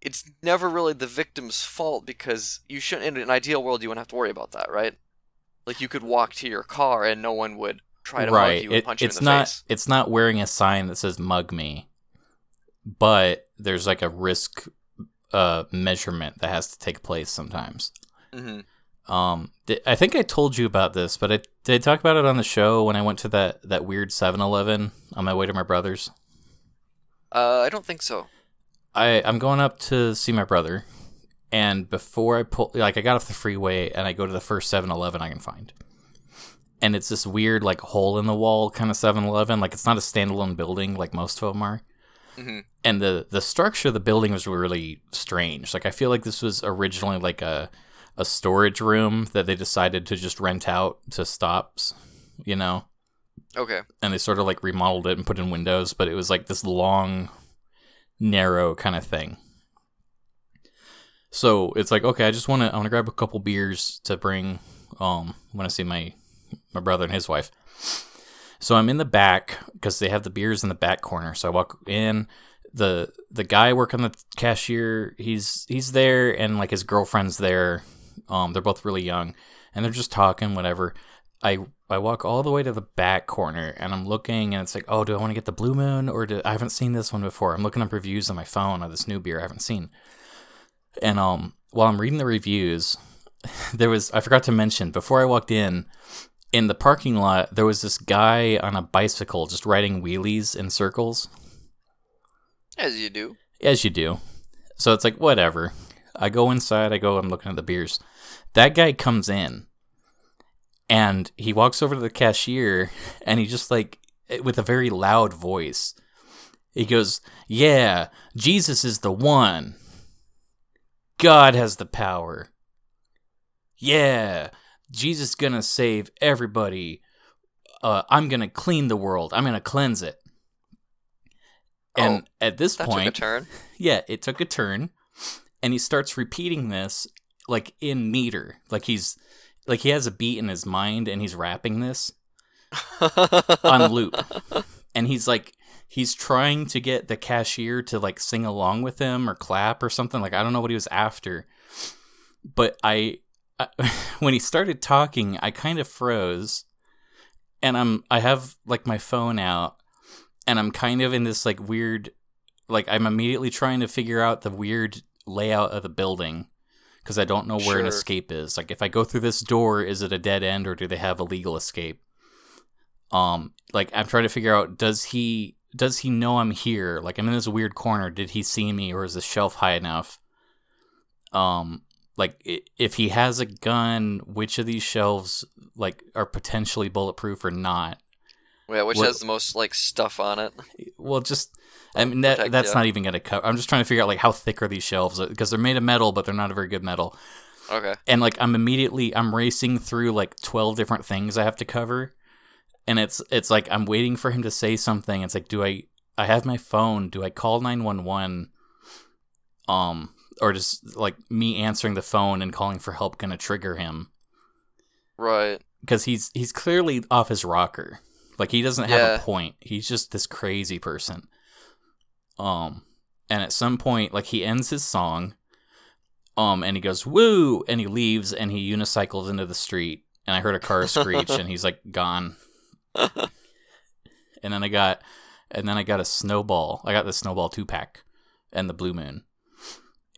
it's never really the victim's fault because you shouldn't in an ideal world you wouldn't have to worry about that right like you could walk to your car and no one would try to mug right. you and It- punch you in it's the not face it's not wearing a sign that says "mug me," but there's like a risk uh, measurement that has to take place sometimes. hmm Um, th- I think I told you about this, but I did I talk about it on the show when I went to that that weird 7-Eleven on my way to my brother's. uh, i don't think so I I'm going up to see my brother, and before I pull, like I got off the freeway and I go to the first 7-Eleven I can find, and it's this weird like hole in the wall kind of 7-Eleven. Like it's not a standalone building like most of them are, hmm and the the structure of the building was really strange. Like I feel like this was originally like a a storage room that they decided to just rent out to stops, you know okay and they sort of like remodeled it and put in windows, but it was like this long, narrow kind of thing. So it's like, okay, I just want to, I want to grab a couple beers to bring, um, when I see my, my brother and his wife. So I'm in the back because they have the beers in the back corner. So I walk in. the The guy working the cashier, he's he's there, and like his girlfriend's there. Um, they're both really young, and they're just talking, whatever. I I walk all the way to the back corner and I'm looking and it's like, oh, do I want to get the Blue Moon or do I haven't seen this one before? I'm looking up reviews on my phone of this new beer I haven't seen. And um while I'm reading the reviews, there was I forgot to mention before I walked in in the parking lot there was this guy on a bicycle just riding wheelies in circles as you do as you do. So it's like whatever. I go inside, I go I'm looking at the beers. That guy comes in and he walks over to the cashier and he just like with a very loud voice He goes, "Yeah, Jesus is the one. God has the power. Yeah, Jesus gonna save everybody. Uh, I'm gonna clean the world. I'm gonna cleanse it." And Oh, at this that point, took a turn. yeah, it took a turn, and he starts repeating this like in meter, like he's like he has a beat in his mind, and he's rapping this on loop, and he's like he's trying to get the cashier to like sing along with him or clap or something. Like I don't know what he was after, but I, I when he started talking, I kind of froze, and I'm I have like my phone out, and I'm kind of in this like weird like I'm immediately trying to figure out the weird layout of the building because I don't know where an escape is. Like if I go through this door, is it a dead end or do they have a legal escape? Um, like I'm trying to figure out does he does he know I'm here? Like I'm in this weird corner. Did he see me or is the shelf high enough? Um, like if he has a gun, which of these shelves like are potentially bulletproof or not? Yeah, which What- has the most like stuff on it. Well, just I mean that, that's not even gonna cover. I'm just trying to figure out like how thick are these shelves because they're made of metal, but they're not a very good metal. Okay. And like I'm immediately I'm racing through like 12 different things I have to cover, and it's it's like I'm waiting for him to say something. It's like, do I I have my phone? Do I call 911? Um, or just like me answering the phone and calling for help gonna trigger him Right. because he's he's clearly off his rocker. Like he doesn't have Yeah. a point. He's just this crazy person. Um, and at some point, like he ends his song, um, and he goes woo, and he leaves, and he unicycles into the street, and I heard a car screech, and he's like gone. And then I got, and then I got a snowball. I got the snowball two pack, and the blue moon.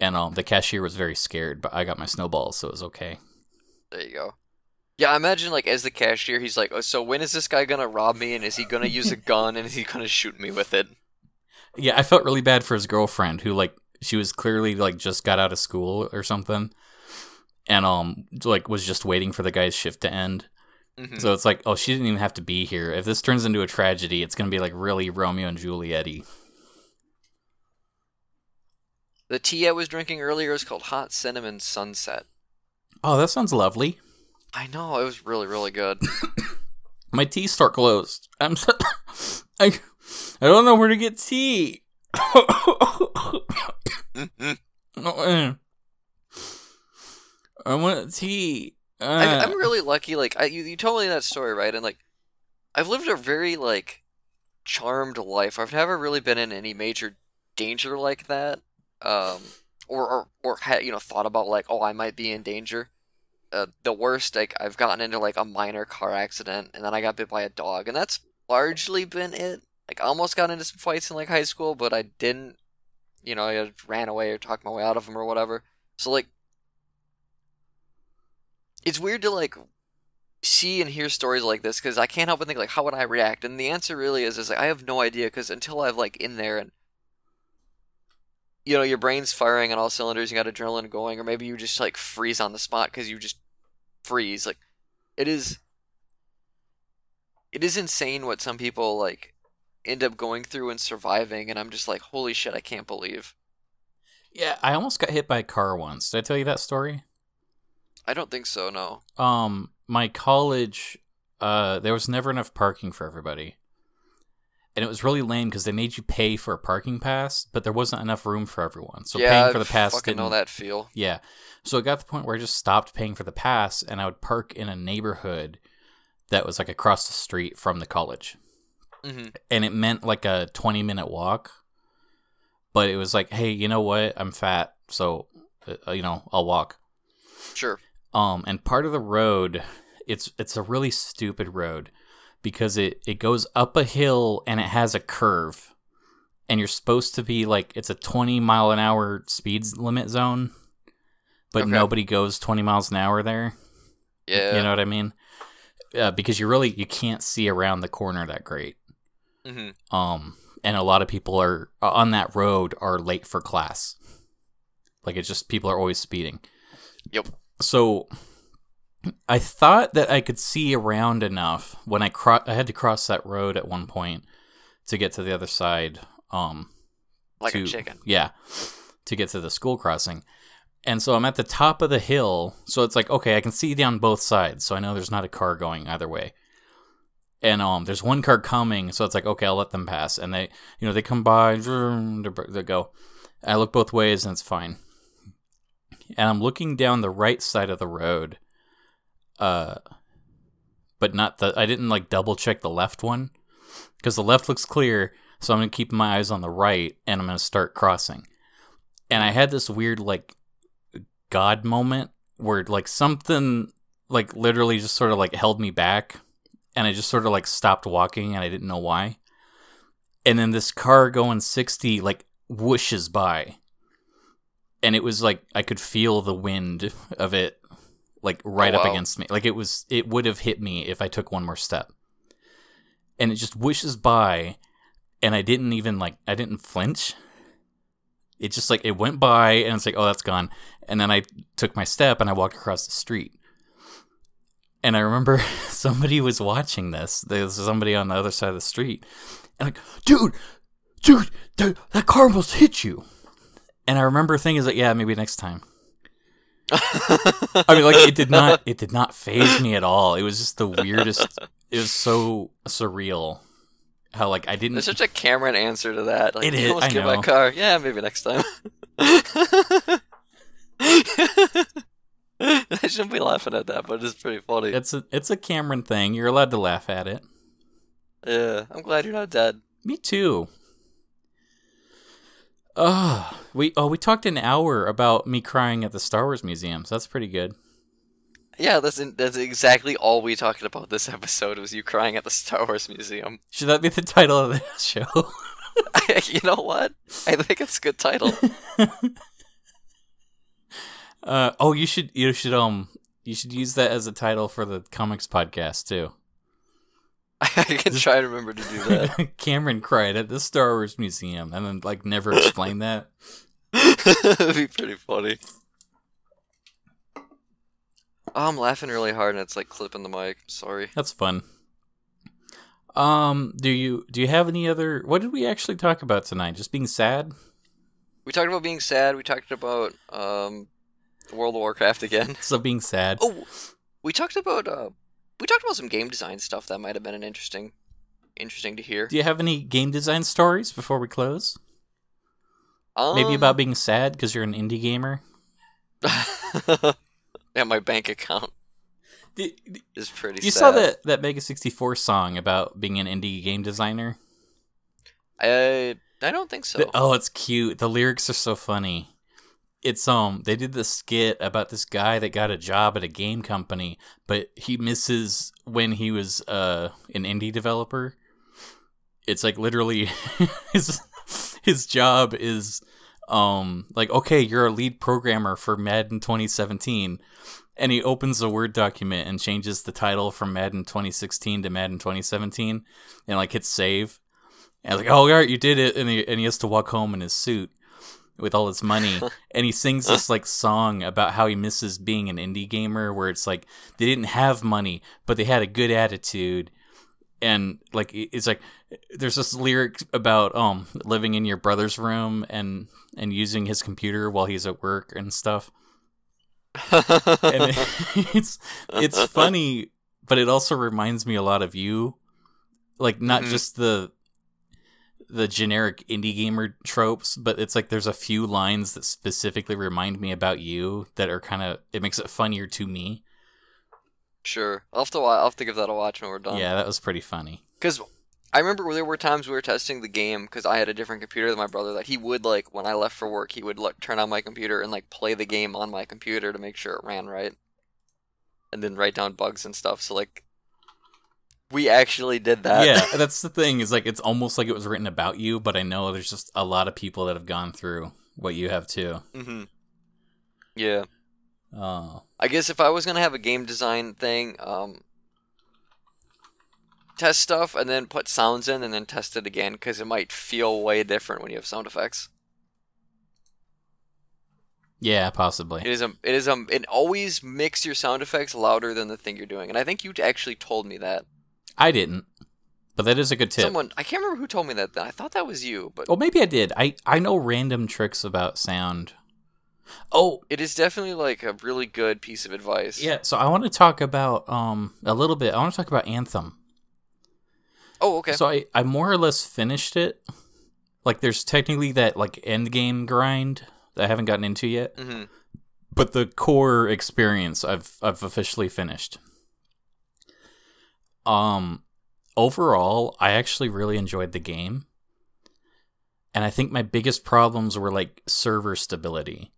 And um, the cashier was very scared, but I got my snowballs, so it was okay. There you go. Yeah, I imagine like as the cashier, he's like, "Oh, so when is this guy gonna rob me? And is he gonna use a gun? And is he gonna shoot me with it?" Yeah, I felt really bad for his girlfriend who like she was clearly like just got out of school or something. And um like was just waiting for the guy's shift to end. Mhm. So it's like, oh, she didn't even have to be here. If this turns into a tragedy, it's going to be like really Romeo and Julietty. The tea I was drinking earlier is called Hot Cinnamon Sunset. Oh, that sounds lovely. I know it was really really good. My tea store closed. I'm so, I I don't know where to get tea. I want tea. I, Uh, I'm really lucky. Like I, you, you told me that story, right? And like, I've lived a very like charmed life. I've never really been in any major danger like that, um, or or or had you know thought about like, oh, I might be in danger. Uh, the worst, like I've gotten into like a minor car accident, and then I got bit by a dog, and that's largely been it. Like I almost got into some fights in like high school, but I didn't. You know, I ran away or talked my way out of them or whatever. So like, it's weird to like see and hear stories like this because I can't help but think like how would I react? And the answer really is is like I have no idea because until I've like in there and you know your brain's firing on all cylinders, you got adrenaline going, or maybe you just like freeze on the spot because you just freeze. Like it is, it is insane what some people like end up going through and surviving, and I'm just like, holy shit, I can't believe. yeah, I almost got hit by a car once. Did I tell you that story? I don't think so. No. um my college uh there was never enough parking for everybody and it was really lame because they made you pay for a parking pass but there wasn't enough room for everyone. So yeah, paying for the pass fucking didn't know that feel. yeah. So it got to the point where i just stopped paying for the pass and i would park in a neighborhood that was like across the street from the college. Hmm and it meant like a 20 minute walk. But it was like hey you know what? I'm fat so uh, you know i'll walk. Sure. um and part of the road it's it's a really stupid road because it it goes up a hill and it has a curve. And you're supposed to be like it's a 20 mile an hour speed limit zone but Okay. nobody goes 20 miles an hour there. Yeah. you know what i mean? Uh, because you really you can't see around the corner that great. Hmm um and a lot of people are uh, on that road are late for class. Like it's just people are always speeding. Yep. so i thought that i could see around enough when i cro- i had to cross that road at one point to get to the other side um Like to a chicken. yeah to get to the school crossing. And so I'm at the top of the hill, so it's like okay, I can see down both sides, so I know there's not a car going either way. And um, there's one car coming, so it's like okay, I'll let them pass. And they, you know, they come by, they go. I look both ways, and it's fine. And I'm looking down the right side of the road, uh, but not the. I didn't like double check the left one because the left looks clear. So I'm gonna keep my eyes on the right, and I'm gonna start crossing. And I had this weird like God moment where like something like literally just sort of like held me back, and I just sort of like stopped walking, and I didn't know why. And then this car going 60 like whooshes by, and it was like I could feel the wind of it like oh, right Oh, up wow. against me. Like it was it would have hit me if I took one more step. And it just whooshes by and I didn't even like I didn't flinch. It just like it went by and it's like, oh that's gone. And then I took my step and I walked across the street. And I remember somebody was watching this. There's somebody on the other side of the street. And like, dude, dude, that, that car almost hit you. And I remember thinking, is like, yeah, maybe next time. I mean, like it did not, it did not phase me at all. It was just the weirdest. It was so surreal. How like I didn't. There's such a Cameron answer to that. Like, It almost I know. my car. Yeah, maybe next time. I shouldn't be laughing at that, but it's pretty funny. It's a it's a Cameron thing. You're allowed to laugh at it. Yeah, I'm glad you're not dead. Me too. Oh, we oh we talked an hour about me crying at the Star Wars museum. So That's pretty good. Yeah, that's in, that's exactly all we talked about this episode was you crying at the Star Wars museum. Should that be the title of the show? you know what? I think it's a good title. uh, oh, you should you should um you should use that as a title for the comics podcast too. I can try to remember to do that. Cameron cried at the Star Wars museum and then like never explained that. It'd be pretty funny. Oh, I'm laughing really hard and it's like clipping the mic. Sorry. That's fun. Um, do you do you have any other? What did we actually talk about tonight? Just being sad. We talked about being sad. We talked about um, World of Warcraft again. So being sad. Oh, we talked about uh, we talked about some game design stuff that might have been an interesting, interesting to hear. Do you have any game design stories before we close? Maybe Um, about being sad because you're an indie gamer. yeah, my bank account Did, is pretty. you sad. saw that that Mega sixty four song about being an indie game designer? I I don't think so. The- oh, it's cute. The lyrics are so funny. It's um they did the skit about this guy that got a job at a game company, but he misses when he was uh an indie developer. It's like literally his his job is um like okay, you're a lead programmer for Madden 2017 and he opens a Word document and changes the title from Madden 2016 to Madden 2017 and like hits save. And like, "Oh, all right, you did it." And he and he has to walk home in his suit with all his money, and he sings this like song about how he misses being an indie gamer, where it's like they didn't have money, but they had a good attitude, and like it's like there's this lyric about um living in your brother's room and and using his computer while he's at work and stuff, and it, it's it's funny, but it also reminds me a lot of you, like not Mhm. just the the generic indie gamer tropes, but it's like there's a few lines that specifically remind me about you that are kind of it makes it funnier to me. sure, I'll have to I'll have to give that a watch when we're done. Yeah, that was pretty funny. Because I remember there were times we were testing the game because I had a different computer than my brother. That he would like when I left for work, he would like turn on my computer and like play the game on my computer to make sure it ran right, and then write down bugs and stuff. So like, we actually did that. yeah, that's the thing is like it's almost like it was written about you, but I know there's just a lot of people that have gone through what you have too. hmm Yeah. Oh, I guess if I was gonna have a game design thing, um, test stuff and then put sounds in and then test it again because it might feel way different when you have sound effects. yeah, possibly. It is it is it always mix your sound effects louder than the thing you're doing, and I think you actually told me that. I didn't, But that is a good tip. Someone I can't remember who told me that. I thought that was you, but Well, maybe I did. I I know random tricks about sound. Oh, it is definitely like a really good piece of advice. yeah. So I want to talk about um a little bit. I want to talk about Anthem. Oh, okay. So I I more or less finished it. Like there's technically that like end game grind that I haven't gotten into yet, hmm but the core experience I've I've officially finished. Um overall, I actually really enjoyed the game. And I think my biggest problems were like server stability.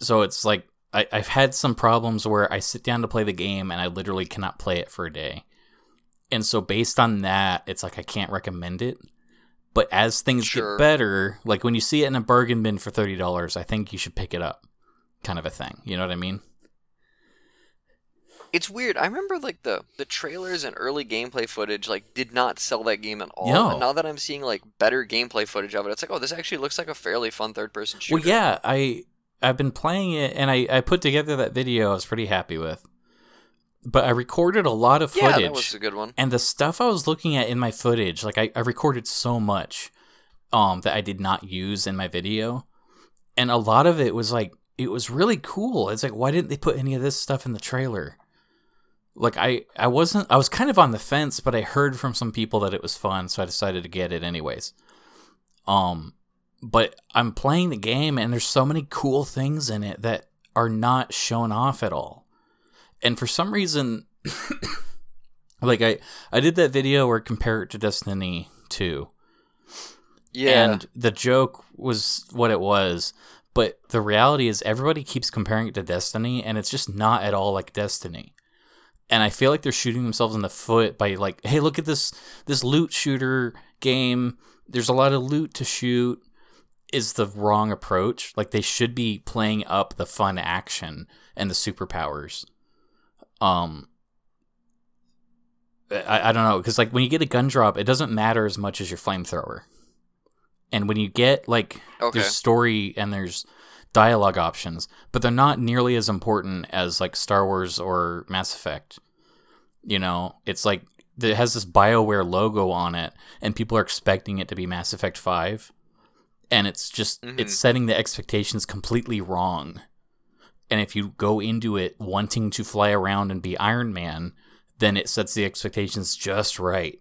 So it's like I, I've had some problems where I sit down to play the game and I literally cannot play it for a day. And so based on that, it's like I can't recommend it. But as things Sure. get better, like when you see it in a bargain bin for thirty dollars, I think you should pick it up. Kind of a thing. You know what I mean? It's weird. I remember like the the trailers and early gameplay footage like did not sell that game at all. No. And now that I'm seeing like better gameplay footage of it, it's like, oh, this actually looks like a fairly fun third person shooter. Well, yeah, I I've been playing it, and I I put together that video. I was pretty happy with, but I recorded a lot of footage. Yeah, that was a good one. and the stuff I was looking at in my footage, like I, I recorded so much, um, that I did not use in my video, and a lot of it was like it was really cool. It's like why didn't they put any of this stuff in the trailer? Like I I wasn't I was kind of on the fence, but I heard from some people that it was fun, so I decided to get it anyways. Um, but I'm playing the game and there's so many cool things in it that are not shown off at all. And for some reason like I I did that video where I compare it to Destiny 2 Yeah. and the joke was what it was, but the reality is everybody keeps comparing it to Destiny and it's just not at all like Destiny. And I feel like they're shooting themselves in the foot by like, hey, look at this this loot shooter game. There's a lot of loot to shoot is the wrong approach. Like they should be playing up the fun action and the superpowers. Um I, I don't know because like when you get a gun drop, it doesn't matter as much as your flamethrower. And when you get like okay. there's story and there's dialogue options, but they're not nearly as important as like Star Wars or Mass Effect. You know, it's like it has this BioWare logo on it, and people are expecting it to be Mass Effect Five, and it's just Mhm. it's setting the expectations completely wrong. And if you go into it wanting to fly around and be Iron Man, then it sets the expectations just right.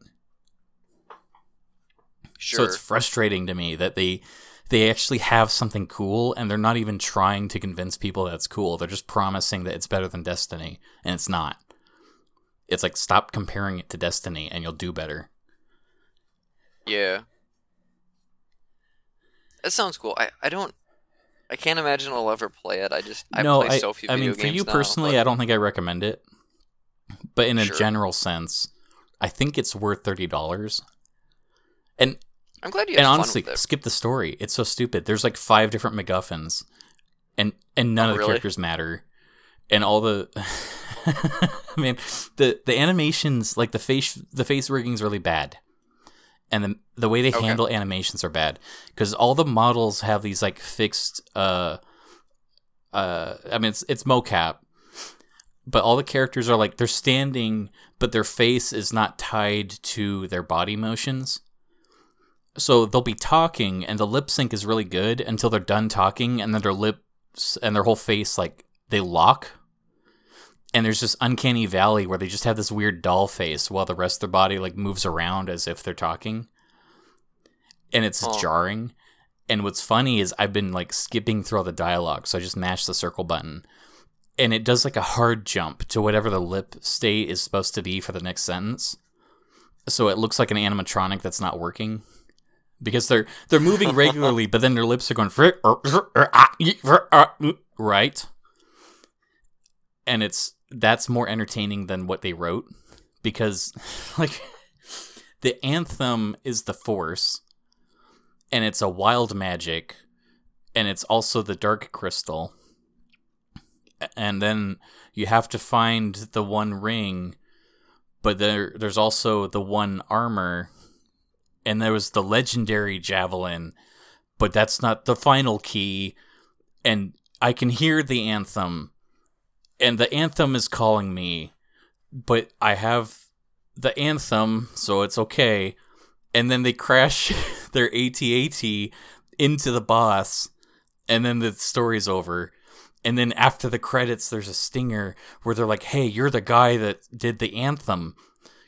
Sure. So it's frustrating to me that they they actually have something cool and they're not even trying to convince people that it's cool. They're just promising that it's better than Destiny and it's not. It's like stop comparing it to Destiny and you'll do better. Yeah. That sounds cool. I, I don't I can't imagine I'll ever play it. I just I no, play I, so few I mean for you now, personally, but- I don't think I recommend it. But in a Sure. general sense, I think it's worth thirty dollars. And I'm glad you and honestly, skip the story. It's so stupid. There's like five different MacGuffins, and and none Oh, of the really? characters matter, and all the. I mean, the the animations, like the face, the face rigging's really bad, and the the way they Okay. handle animations are bad because all the models have these like fixed. uh uh I mean, it's it's mocap, but all the characters are like they're standing, but their face is not tied to their body motions so they'll be talking and the lip sync is really good until they're done talking and then their lips and their whole face like they lock. And there's this uncanny valley where they just have this weird doll face while the rest of their body like moves around as if they're talking. And it's Huh. jarring. And what's funny is i've been like skipping through all the dialogue so i just mash the circle button. And it does like a hard jump to whatever the lip state is supposed to be for the next sentence. So it looks like an animatronic that's not working because they're they're moving regularly, but then their lips are going "Fr- er, er, er, ah, ah, mm," right, and it's that's more entertaining than what they wrote because like the anthem is the force, and it's a wild magic, and it's also the dark crystal, and then you have to find the one ring, but there there's also the one armor and there was the legendary javelin, but that's not the final key. And I can hear the anthem, and the anthem is calling me, but I have the anthem, so it's okay. And then they crash their ATAT into the boss, and then the story's over. And then after the credits, there's a stinger where they're like, "Hey, you're the guy that did the anthem.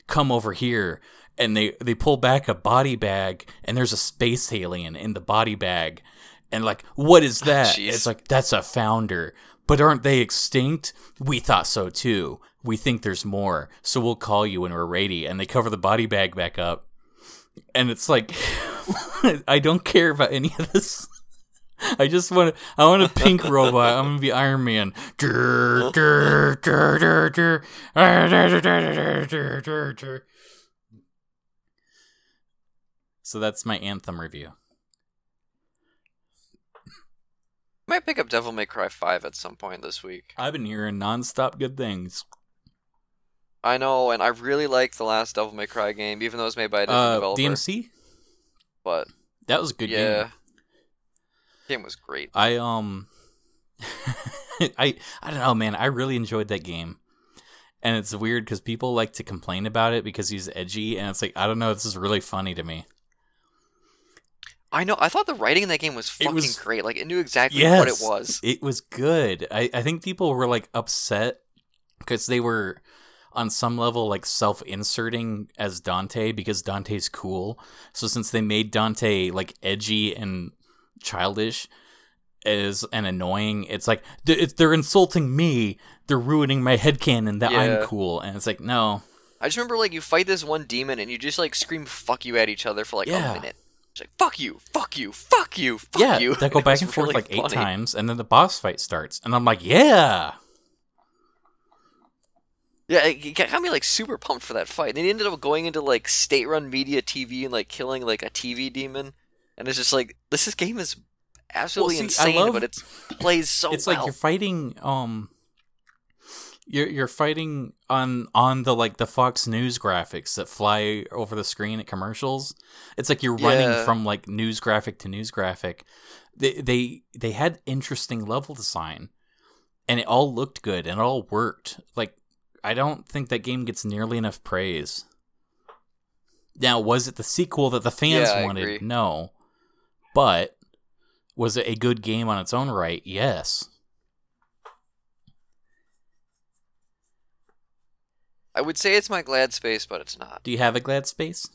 Come over here." And they they pull back a body bag, and there's a space alien in the body bag. And like, what is ah, that? Jeez. it's like that's a founder. But aren't they extinct? We thought so too. We think there's more, so we'll call you when we're ready. And they cover the body bag back up, and it's like, I don't care about any of this. I just want to. I want a pink robot. I'm gonna be Iron Man. So that's my anthem review. Might pick up Devil May Cry 5 at some point this week. I've been hearing nonstop good things. I know, and I really like the last Devil May Cry game, even though it was made by a different Uh, developer. DMC. But That was a good yeah, game. game was great. I um, I I don't know, man. I really enjoyed that game, and it's weird because people like to complain about it because he's edgy, and it's like I don't know. This is really funny to me. I know. I thought the writing in that game was fucking was- great. Like it knew exactly what it was. It was good. I I think people were like upset because they were on some level like self-inserting as Dante because Dante's cool. So since they made Dante like edgy and childish is and annoying, it's like they're insulting me. They're ruining my headcanon that Yeah. I'm cool. And it's like, no. I just remember like you fight this one demon and you just like scream "fuck you" at each other for like Yeah. a minute. It's like "fuck you, fuck you, fuck you, fuck yeah, you." that go back and forth really like eight funny. times and then the boss fight starts. And I'm like, yeah. Yeah, it it got me like super pumped for that fight. And they ended up going into like state-run media TV and like killing like a TV demon. And it's just like this, this game is absolutely see, insane, love- but it's plays so it's well. like you're fighting um you're you're fighting on on the like the Fox News graphics that fly over the screen at commercials. It's like you're running Yeah. from like news graphic to news graphic. They they they had interesting level design and it all looked good and it all worked. Like I don't think that game gets nearly enough praise. Now, was it the sequel that the fans Yeah, wanted? No. But was it a good game on its own right? Yes. I would say it's my glad space, but it's not. Do you have a glad space?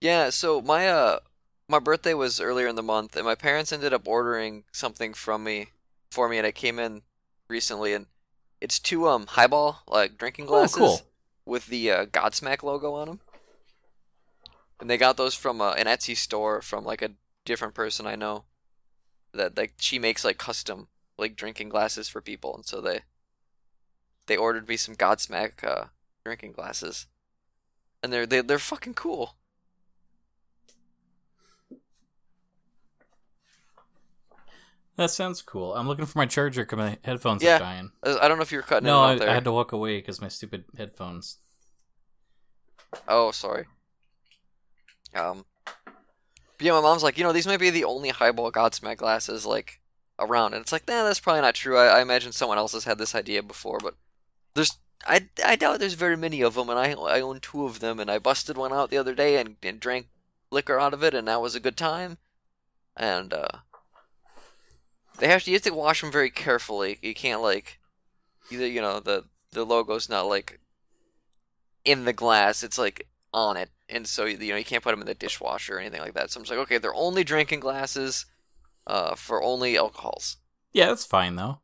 Yeah, so my uh my birthday was earlier in the month and my parents ended up ordering something from me for me and it came in recently and it's two um highball like drinking Oh, glasses cool. with the uh, Godsmack logo on them. And they got those from uh, an Etsy store from like a different person I know that like she makes like custom like drinking glasses for people and so they they ordered me some Godsmack uh drinking glasses. And they're they, they're fucking cool. That sounds cool. I'm looking for my charger because my headphones Yeah. are dying. Uh, I don't know if you were cutting No, it I, there. I had to walk away because my stupid headphones. Oh, sorry. Um. but yeah, my mom's like, you know, these might be the only highball Godsmack glasses like around, and it's like, nah, that's probably not true. I, I imagine someone else has had this idea before, but there's, I, I doubt there's very many of them, and I, I own two of them, and I busted one out the other day and, and drank liquor out of it, and that was a good time. And uh, they have to, you have to wash them very carefully. You can't like, either you know the the logo's not like in the glass. It's like on it, and so you know you can't put them in the dishwasher or anything like that. So I'm just like, okay, they're only drinking glasses, uh, for only alcohols. Yeah, that's fine though.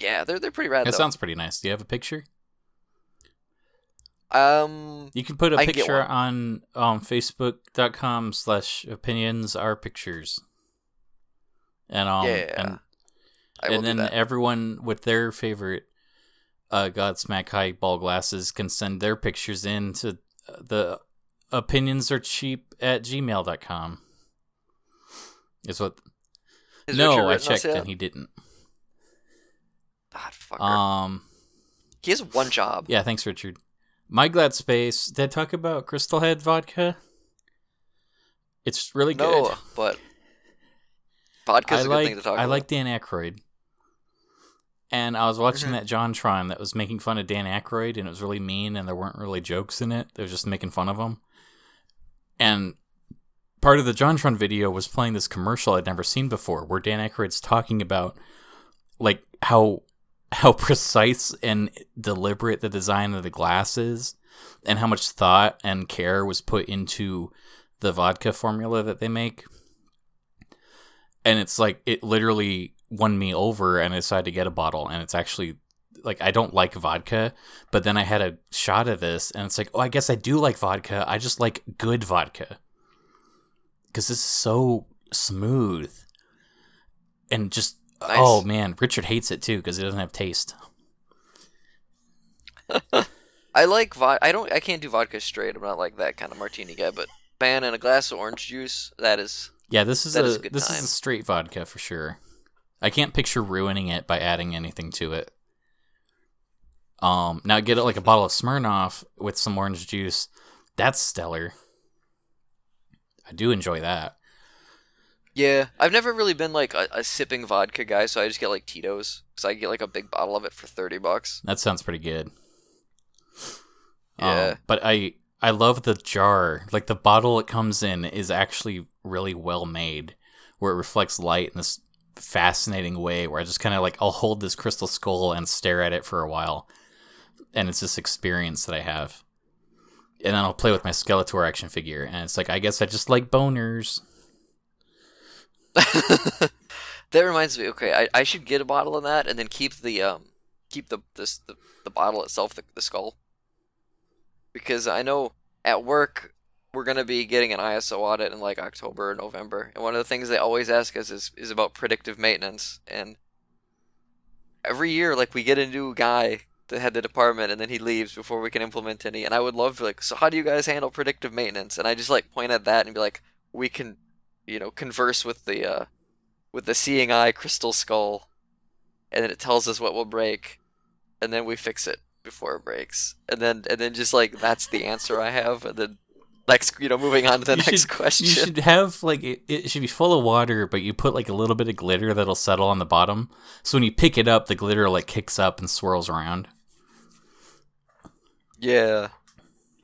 Yeah, they're they're pretty rad. That though. sounds pretty nice. Do you have a picture? Um, You can put a I picture on um, Facebook.com slash opinions are pictures. And um yeah, and, I will and then everyone with their favorite uh Godsmack highball glasses can send their pictures in to uh, the opinions are cheap at gmail.com. Is what No, I checked and he didn't. God, fucker. Um he has one job. Yeah, thanks, Richard. My glad space. Did I talk about Crystal Head vodka? It's really no, good. but vodka's I a good like thing to talk I about. like Dan Aykroyd. and I was watching Mhm. that JonTron that was making fun of Dan Aykroyd, and it was really mean, and there weren't really jokes in it. They were just making fun of him. And part of the JonTron video was playing this commercial I'd never seen before, where Dan Aykroyd's talking about like how how precise and deliberate the design of the glass is, and how much thought and care was put into the vodka formula that they make. And it's like it literally won me over, and I decided to get a bottle, and it's actually like I don't like vodka, but then I had a shot of this, and it's like, oh, I guess I do like vodka. I just like good vodka because this is so smooth and just Nice. oh man, Richard hates it too because it doesn't have taste. I like vodka. I don't. I can't do vodka straight. I'm not like that kind of martini guy. But man, and a glass of orange juice. That is. Yeah, this is a, is a good this time. is a straight vodka for sure. I can't picture ruining it by adding anything to it. Um, now get it like a bottle of Smirnoff with some orange juice. That's stellar. I do enjoy that. Yeah, I've never really been like a, a sipping vodka guy, so I just get like Tito's because I get like a big bottle of it for thirty bucks. That sounds pretty good. Yeah. Um, but I I love the jar. Like the bottle it comes in is actually really well made, where it reflects light in this fascinating way. Where I just kind of like I'll hold this crystal skull and stare at it for a while, and it's this experience that I have. And then I'll play with my Skeletor action figure, and it's like I guess I just like boners. that reminds me. Okay, I, I should get a bottle of that and then keep the um keep the this the, the bottle itself, the, the skull, because I know at work we're gonna be getting an ISO audit in like October or November, and one of the things they always ask us is is about predictive maintenance, and every year like we get a new guy to head the department and then he leaves before we can implement any. And I would love to like so how do you guys handle predictive maintenance? And I just like point at that and be like we can you know converse with the uh with the seeing eye crystal skull and then it tells us what will break and then we fix it before it breaks and then and then just like that's the answer I have and then next you know moving on to the You next should- question You should have like it, it should be full of water, but you put like a little bit of glitter that'll settle on the bottom. So when you pick it up, the glitter like kicks up and swirls around. Yeah.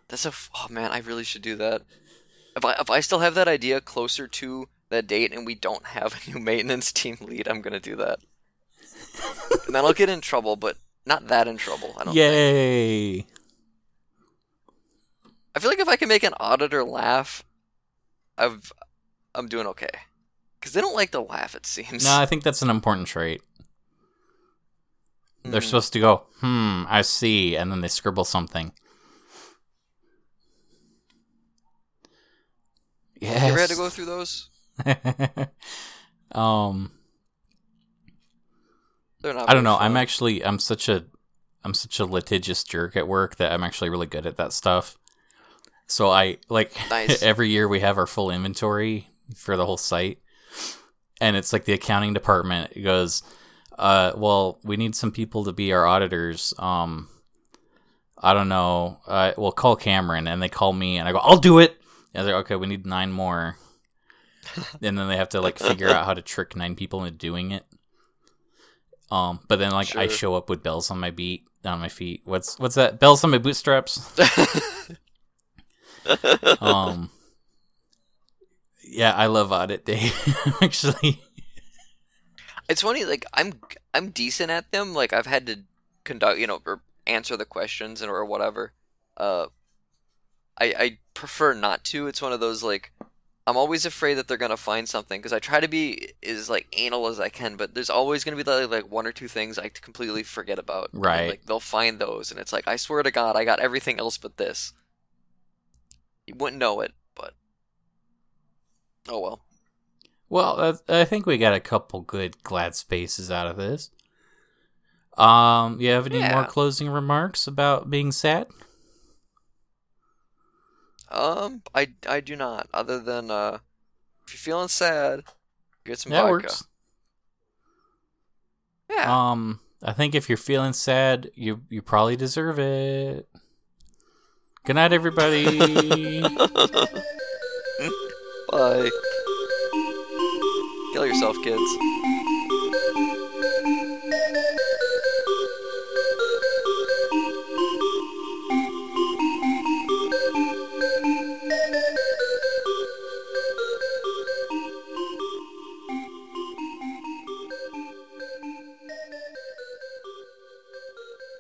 That's a f- oh man, I really should do that. If I if I still have that idea closer to that date and we don't have a new maintenance team lead, I'm gonna do that. and then I'll get in trouble, but not that in trouble. I don't. think. Yay! I feel like if I can make an auditor laugh, I've I'm doing okay. Because they don't like to laugh. It seems. No, I think that's an important trait. They're Mm. supposed to go, hmm, I see, and then they scribble something. Yes. You ever had to go through those? um, They're not. I don't know. I'm actually I'm such a I'm such a litigious jerk at work that I'm actually really good at that stuff. So I like Nice. every year we have our full inventory for the whole site, and it's like the accounting department goes, uh, "Well, we need some people to be our auditors." Um, I don't know. Uh, well, call Cameron, and they call me, and I go, "I'll do it." They're like, "Okay, we need nine more," and then they have to like figure out how to trick nine people into doing it. Um, but then like I show up with bells on my beat on my feet. What's what's that? Bells on my bootstraps. um, yeah, I love audit day. Actually, It's funny, like I'm I'm decent at them. Like I've had to conduct, you know, or answer the questions and or whatever. Uh, I I prefer not to. It's one of those like I'm always afraid that they're gonna find something because I try to be as like anal as I can, but there's always gonna be like, like one or two things I completely forget about. And Right. like they'll find those, and it's like I swear to God, I got everything else but this. You wouldn't know it, but oh well. well, I think we got a couple good glad spaces out of this. Um, you have any more closing remarks about being sad? Um, I I do not. Other than uh, if you're feeling sad, get some That vodka. works. Yeah. Um, I think if you're feeling sad, you you probably deserve it. Good night, everybody. Bye. Kill yourself, kids.